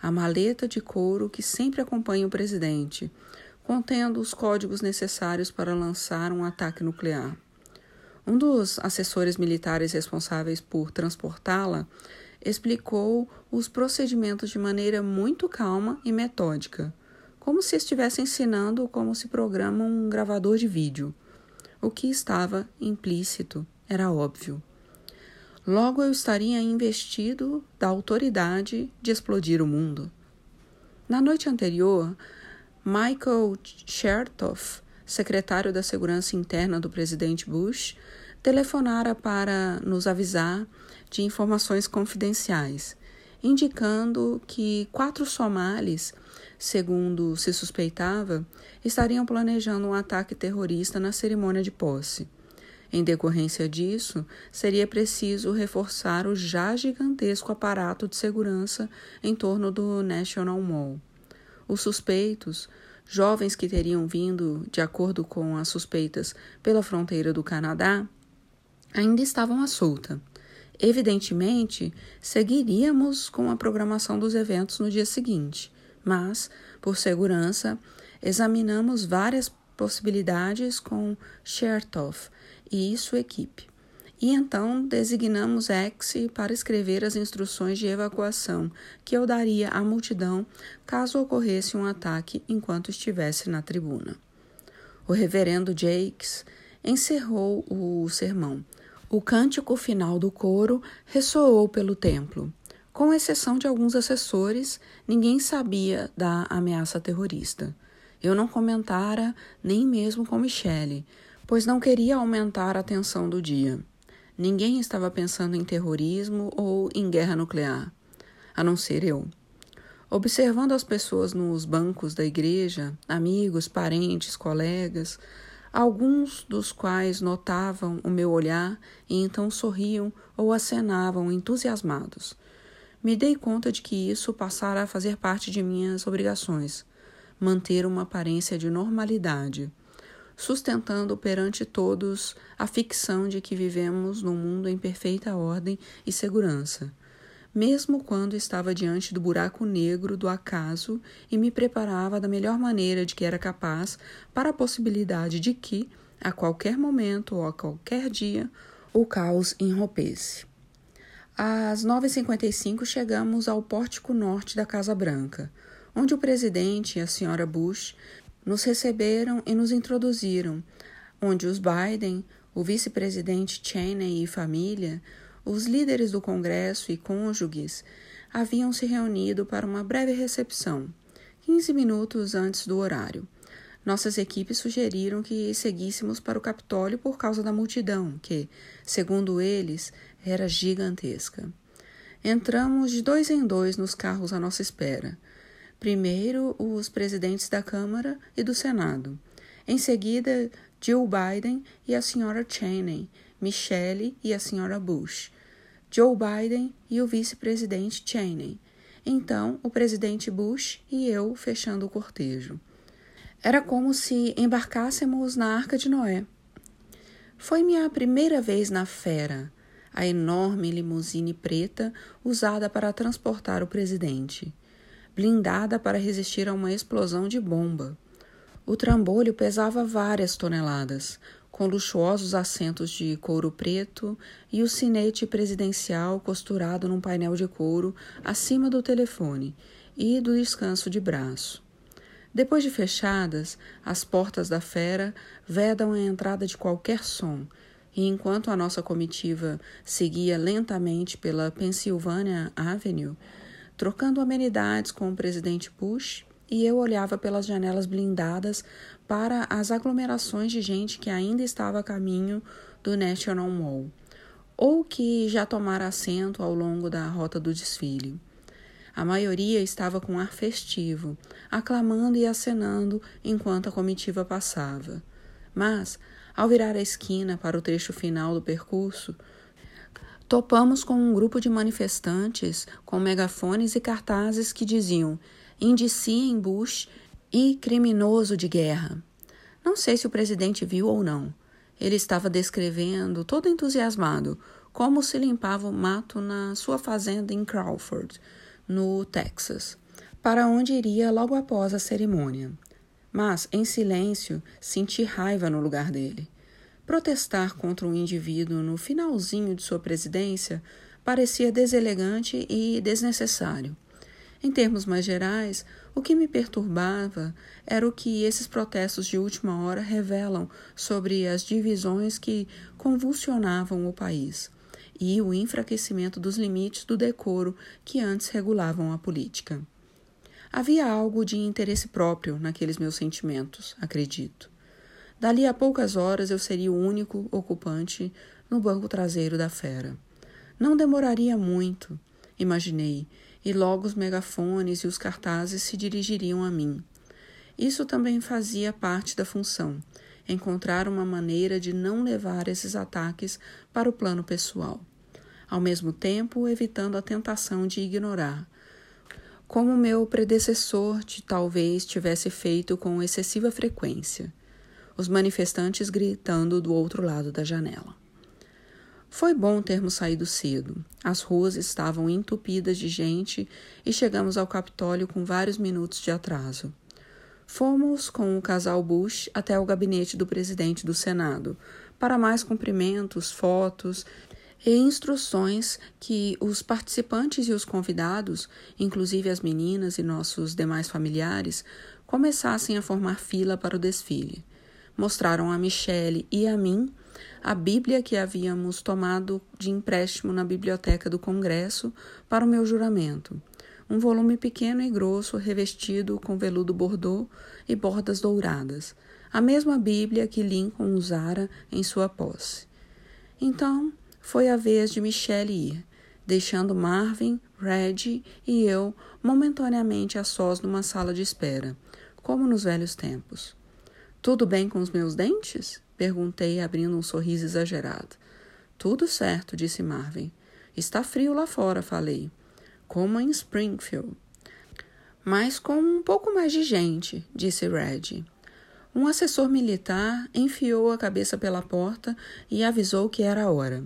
a maleta de couro que sempre acompanha o presidente, contendo os códigos necessários para lançar um ataque nuclear. Um dos assessores militares responsáveis por transportá-la explicou os procedimentos de maneira muito calma e metódica, como se estivesse ensinando como se programa um gravador de vídeo. O que estava implícito era óbvio. Logo eu estaria investido da autoridade de explodir o mundo. Na noite anterior, Michael Chertoff, secretário da Segurança Interna do presidente Bush, telefonara para nos avisar de informações confidenciais, indicando que quatro somalis, segundo se suspeitava, estariam planejando um ataque terrorista na cerimônia de posse. Em decorrência disso, seria preciso reforçar o já gigantesco aparato de segurança em torno do National Mall. Os suspeitos, jovens que teriam vindo, de acordo com as suspeitas, pela fronteira do Canadá, ainda estavam à solta. Evidentemente, seguiríamos com a programação dos eventos no dia seguinte, mas, por segurança, examinamos várias possibilidades com Chertoff e sua equipe. E então designamos X para escrever as instruções de evacuação que eu daria à multidão caso ocorresse um ataque enquanto estivesse na tribuna. O reverendo Jakes encerrou o sermão. O cântico final do coro ressoou pelo templo. Com exceção de alguns assessores, ninguém sabia da ameaça terrorista. Eu não comentara nem mesmo com Michele, pois não queria aumentar a tensão do dia. Ninguém estava pensando em terrorismo ou em guerra nuclear, a não ser eu. Observando as pessoas nos bancos da igreja, amigos, parentes, colegas, alguns dos quais notavam o meu olhar e então sorriam ou acenavam entusiasmados. Me dei conta de que isso passara a fazer parte de minhas obrigações, manter uma aparência de normalidade sustentando perante todos a ficção de que vivemos num mundo em perfeita ordem e segurança, mesmo quando estava diante do buraco negro do acaso e me preparava da melhor maneira de que era capaz para a possibilidade de que, a qualquer momento ou a qualquer dia, o caos irrompesse. Às 9h55 chegamos ao pórtico norte da Casa Branca, onde o presidente e a senhora Bush nos receberam e nos introduziram, onde os Biden, o vice-presidente Cheney e família, os líderes do Congresso e cônjuges haviam se reunido para uma breve recepção, 15 minutos antes do horário. Nossas equipes sugeriram que seguíssemos para o Capitólio por causa da multidão, que, segundo eles, era gigantesca. Entramos de dois em dois nos carros à nossa espera. Primeiro, os presidentes da Câmara e do Senado. Em seguida, Jill Biden e a senhora Cheney, Michelle e a senhora Bush, Joe Biden e o vice-presidente Cheney. Então, o presidente Bush e eu fechando o cortejo. Era como se embarcássemos na Arca de Noé. Foi minha primeira vez na Fera, a enorme limusine preta usada para transportar o presidente blindada para resistir a uma explosão de bomba. O trambolho pesava várias toneladas, com luxuosos assentos de couro preto e o sinete presidencial costurado num painel de couro acima do telefone e do descanso de braço. Depois de fechadas, as portas da fera vedam a entrada de qualquer som, e enquanto a nossa comitiva seguia lentamente pela Pennsylvania Avenue, trocando amenidades com o presidente Bush, e eu olhava pelas janelas blindadas para as aglomerações de gente que ainda estava a caminho do National Mall, ou que já tomara assento ao longo da rota do desfile. A maioria estava com ar festivo, aclamando e acenando enquanto a comitiva passava. Mas, ao virar a esquina para o trecho final do percurso, Topamos com um grupo de manifestantes com megafones e cartazes que diziam indiciem Bush e criminoso de guerra. Não sei se o presidente viu ou não. Ele estava descrevendo, todo entusiasmado, como se limpava o mato na sua fazenda em Crawford, no Texas, para onde iria logo após a cerimônia. Mas, em silêncio, senti raiva no lugar dele. Protestar contra um indivíduo no finalzinho de sua presidência parecia deselegante e desnecessário. Em termos mais gerais, o que me perturbava era o que esses protestos de última hora revelam sobre as divisões que convulsionavam o país e o enfraquecimento dos limites do decoro que antes regulavam a política. Havia algo de interesse próprio naqueles meus sentimentos, acredito. Dali a poucas horas eu seria o único ocupante no banco traseiro da fera. Não demoraria muito, imaginei, e logo os megafones e os cartazes se dirigiriam a mim. Isso também fazia parte da função, encontrar uma maneira de não levar esses ataques para o plano pessoal, ao mesmo tempo evitando a tentação de ignorar, como meu predecessor de, talvez tivesse feito com excessiva frequência, os manifestantes gritando do outro lado da janela. Foi bom termos saído cedo. As ruas estavam entupidas de gente e chegamos ao Capitólio com vários minutos de atraso. Fomos com o casal Bush até o gabinete do presidente do Senado para mais cumprimentos, fotos e instruções que os participantes e os convidados, inclusive as meninas e nossos demais familiares, começassem a formar fila para o desfile. Mostraram a Michele e a mim a Bíblia que havíamos tomado de empréstimo na biblioteca do Congresso para o meu juramento. Um volume pequeno e grosso, revestido com veludo bordô e bordas douradas. A mesma Bíblia que Lincoln usara em sua posse. Então, foi a vez de Michelle ir, deixando Marvin, Reggie e eu momentaneamente a sós numa sala de espera, como nos velhos tempos. Tudo bem com os meus dentes? Perguntei, abrindo um sorriso exagerado. Tudo certo, disse Marvin. Está frio lá fora, falei. Como em Springfield. Mas com um pouco mais de gente, disse Reggie. Um assessor militar enfiou a cabeça pela porta e avisou que era a hora.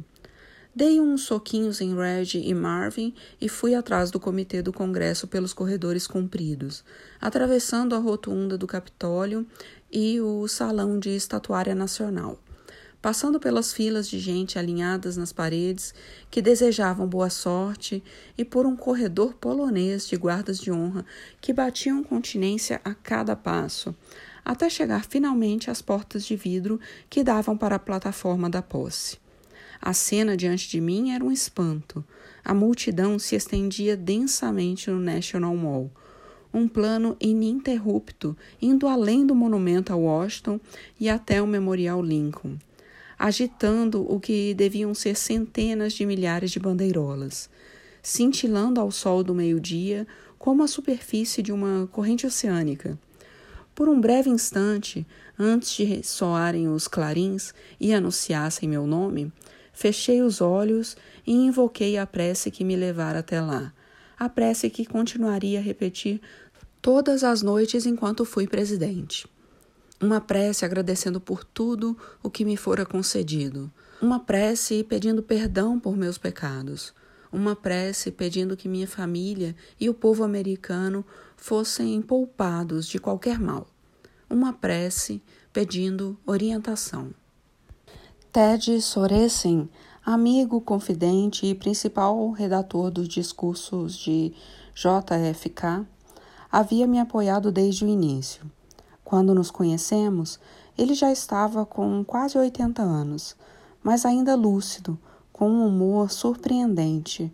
Dei uns soquinhos em Reggie e Marvin e fui atrás do comitê do Congresso pelos corredores compridos, atravessando a rotunda do Capitólio e o Salão de Estatuária Nacional, passando pelas filas de gente alinhadas nas paredes que desejavam boa sorte e por um corredor polonês de guardas de honra que batiam continência a cada passo, até chegar finalmente às portas de vidro que davam para a plataforma da posse. A cena diante de mim era um espanto. A multidão se estendia densamente no National Mall, um plano ininterrupto, indo além do monumento a Washington e até o Memorial Lincoln, agitando o que deviam ser centenas de milhares de bandeirolas, cintilando ao sol do meio-dia como a superfície de uma corrente oceânica. Por um breve instante, antes de soarem os clarins e anunciassem meu nome, fechei os olhos e invoquei a prece que me levara até lá a prece que continuaria a repetir todas as noites enquanto fui presidente. Uma prece agradecendo por tudo o que me fora concedido. Uma prece pedindo perdão por meus pecados. Uma prece pedindo que minha família e o povo americano fossem poupados de qualquer mal. Uma prece pedindo orientação. Ted Sorensen amigo, confidente e principal redator dos discursos de JFK, havia me apoiado desde o início. Quando nos conhecemos, ele já estava com quase 80 anos, mas ainda lúcido, com um humor surpreendente.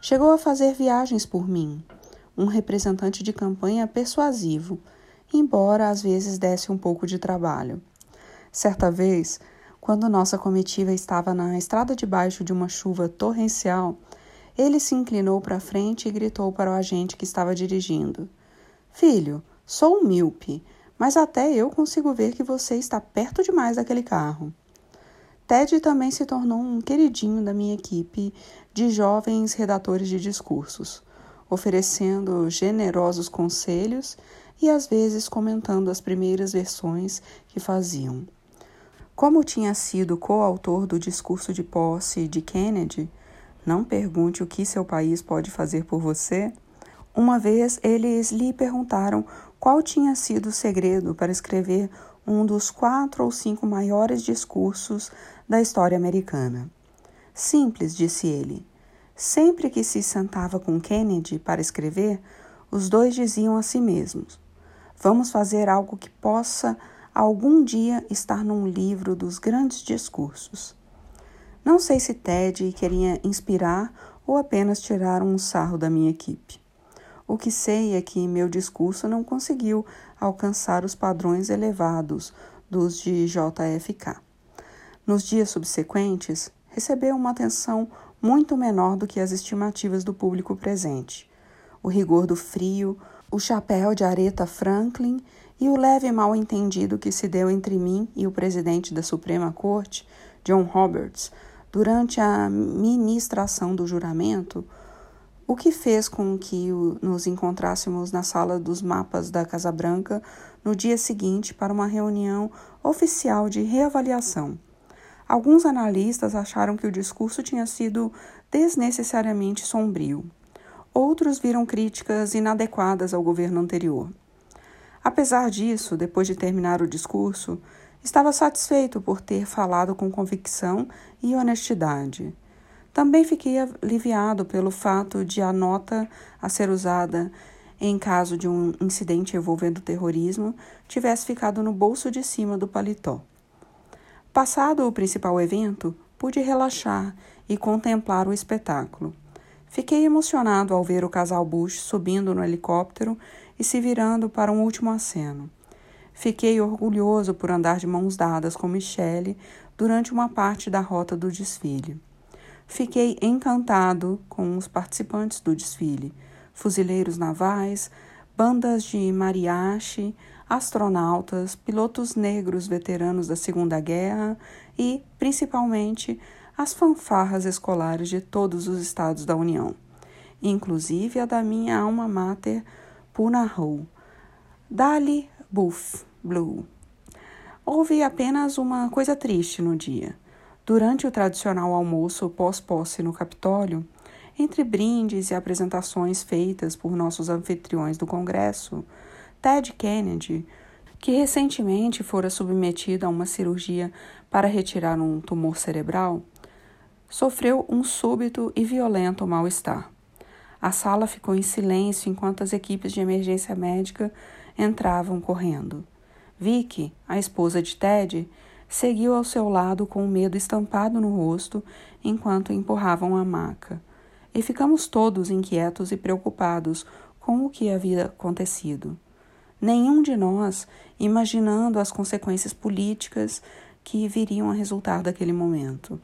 Chegou a fazer viagens por mim, um representante de campanha persuasivo, embora às vezes desse um pouco de trabalho. Certa vez, quando nossa comitiva estava na estrada debaixo de uma chuva torrencial, ele se inclinou para frente e gritou para o agente que estava dirigindo: Filho, sou um míope, mas até eu consigo ver que você está perto demais daquele carro. Ted também se tornou um queridinho da minha equipe de jovens redatores de discursos, oferecendo generosos conselhos e às vezes comentando as primeiras versões que faziam. Como tinha sido coautor do discurso de posse de Kennedy, não pergunte o que seu país pode fazer por você. Uma vez eles lhe perguntaram qual tinha sido o segredo para escrever um dos quatro ou cinco maiores discursos da história americana. Simples, disse ele. Sempre que se sentava com Kennedy para escrever, os dois diziam a si mesmos: Vamos fazer algo que possa algum dia estar num livro dos grandes discursos. Não sei se Ted queria inspirar ou apenas tirar um sarro da minha equipe. O que sei é que meu discurso não conseguiu alcançar os padrões elevados dos de JFK. Nos dias subsequentes, recebeu uma atenção muito menor do que as estimativas do público presente. O rigor do frio, o chapéu de Aretha Franklin e o leve mal-entendido que se deu entre mim e o presidente da Suprema Corte, John Roberts, durante a ministração do juramento, o que fez com que nos encontrássemos na sala dos mapas da Casa Branca no dia seguinte para uma reunião oficial de reavaliação. Alguns analistas acharam que o discurso tinha sido desnecessariamente sombrio. Outros viram críticas inadequadas ao governo anterior. Apesar disso, depois de terminar o discurso, estava satisfeito por ter falado com convicção e honestidade. Também fiquei aliviado pelo fato de a nota a ser usada em caso de um incidente envolvendo terrorismo tivesse ficado no bolso de cima do paletó. Passado o principal evento, pude relaxar e contemplar o espetáculo. Fiquei emocionado ao ver o casal Bush subindo no helicóptero e se virando para um último aceno. Fiquei orgulhoso por andar de mãos dadas com Michelle durante uma parte da rota do desfile. Fiquei encantado com os participantes do desfile: fuzileiros navais, bandas de mariachi, astronautas, pilotos negros veteranos da Segunda Guerra e, principalmente, as fanfarras escolares de todos os estados da União, inclusive a da minha alma mater, Punahou. Dali Buff Blue. Houve apenas uma coisa triste no dia. Durante o tradicional almoço pós-posse no Capitólio, entre brindes e apresentações feitas por nossos anfitriões do Congresso, Ted Kennedy, que recentemente fora submetido a uma cirurgia para retirar um tumor cerebral, sofreu um súbito e violento mal-estar. A sala ficou em silêncio enquanto as equipes de emergência médica entravam correndo. Vicky, a esposa de Ted, seguiu ao seu lado com o medo estampado no rosto enquanto empurravam a maca. E ficamos todos inquietos e preocupados com o que havia acontecido. Nenhum de nós imaginando as consequências políticas que viriam a resultar daquele momento.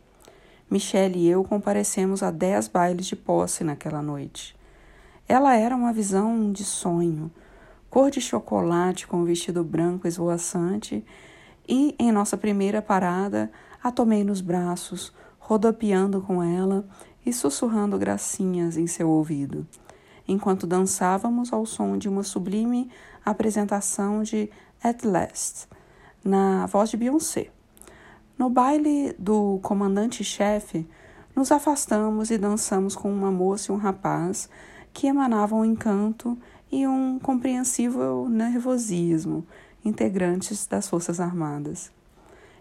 Michelle e eu comparecemos a dez bailes de posse naquela noite. Ela era uma visão de sonho, cor de chocolate com um vestido branco esvoaçante e, em nossa primeira parada, a tomei nos braços, rodopiando com ela e sussurrando gracinhas em seu ouvido, enquanto dançávamos ao som de uma sublime apresentação de At Last, na voz de Beyoncé. No baile do comandante-chefe, nos afastamos e dançamos com uma moça e um rapaz que emanavam um encanto e um compreensível nervosismo integrantes das Forças Armadas.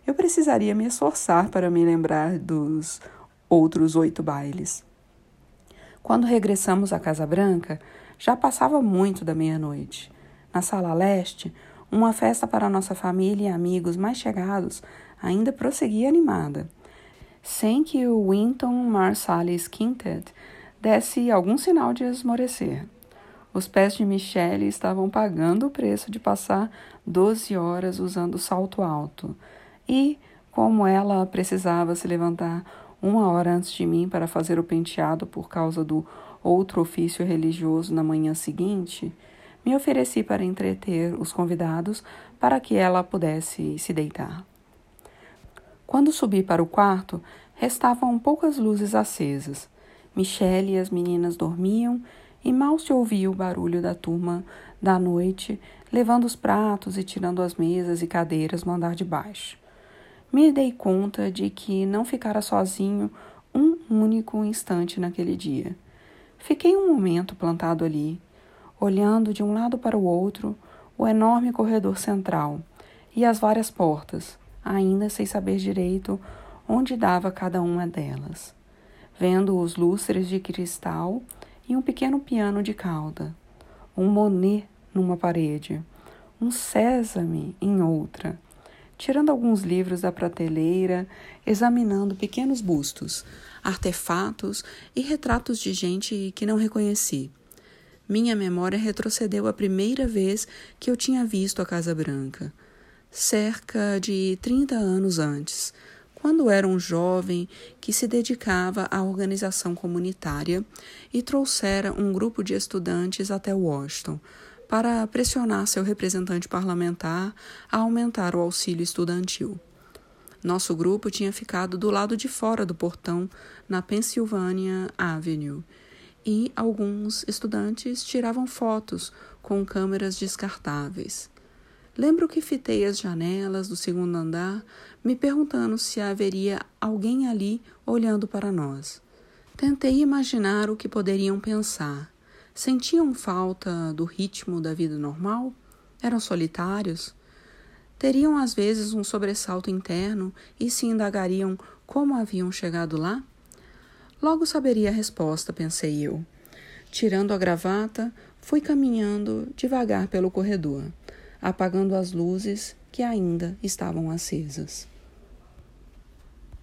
Eu precisaria me esforçar para me lembrar dos outros oito bailes. Quando regressamos à Casa Branca, já passava muito da meia-noite. Na sala leste, uma festa para nossa família e amigos mais chegados ainda prosseguia animada, sem que o Winton Marsalis Quintet desse algum sinal de esmorecer. Os pés de Michelle estavam pagando o preço de passar 12 horas usando salto alto. E, como ela precisava se levantar uma hora antes de mim para fazer o penteado por causa do outro ofício religioso na manhã seguinte, me ofereci para entreter os convidados para que ela pudesse se deitar. Quando subi para o quarto, restavam poucas luzes acesas. Michelle e as meninas dormiam e mal se ouvia o barulho da turma da noite, levando os pratos e tirando as mesas e cadeiras no andar de baixo. me dei conta de que não ficara sozinho um único instante naquele dia. Fiquei um momento plantado ali, olhando de um lado para o outro o enorme corredor central e as várias portas, ainda sem saber direito onde dava cada uma delas, vendo os lustres de cristal e um pequeno piano de cauda, um Monet numa parede, um sésame em outra, tirando alguns livros da prateleira, examinando pequenos bustos, artefatos e retratos de gente que não reconheci. Minha memória retrocedeu à primeira vez que eu tinha visto a Casa Branca, cerca de 30 anos antes, quando era um jovem que se dedicava à organização comunitária e trouxera um grupo de estudantes até Washington para pressionar seu representante parlamentar a aumentar o auxílio estudantil. Nosso grupo tinha ficado do lado de fora do portão, na Pennsylvania Avenue, e alguns estudantes tiravam fotos com câmeras descartáveis. Lembro que fitei as janelas do segundo andar, me perguntando se haveria alguém ali olhando para nós. Tentei imaginar o que poderiam pensar. Sentiam falta do ritmo da vida normal? Eram solitários? Teriam às vezes um sobressalto interno e se indagariam como haviam chegado lá? Logo saberia a resposta, pensei eu. Tirando a gravata, fui caminhando devagar pelo corredor, apagando as luzes que ainda estavam acesas.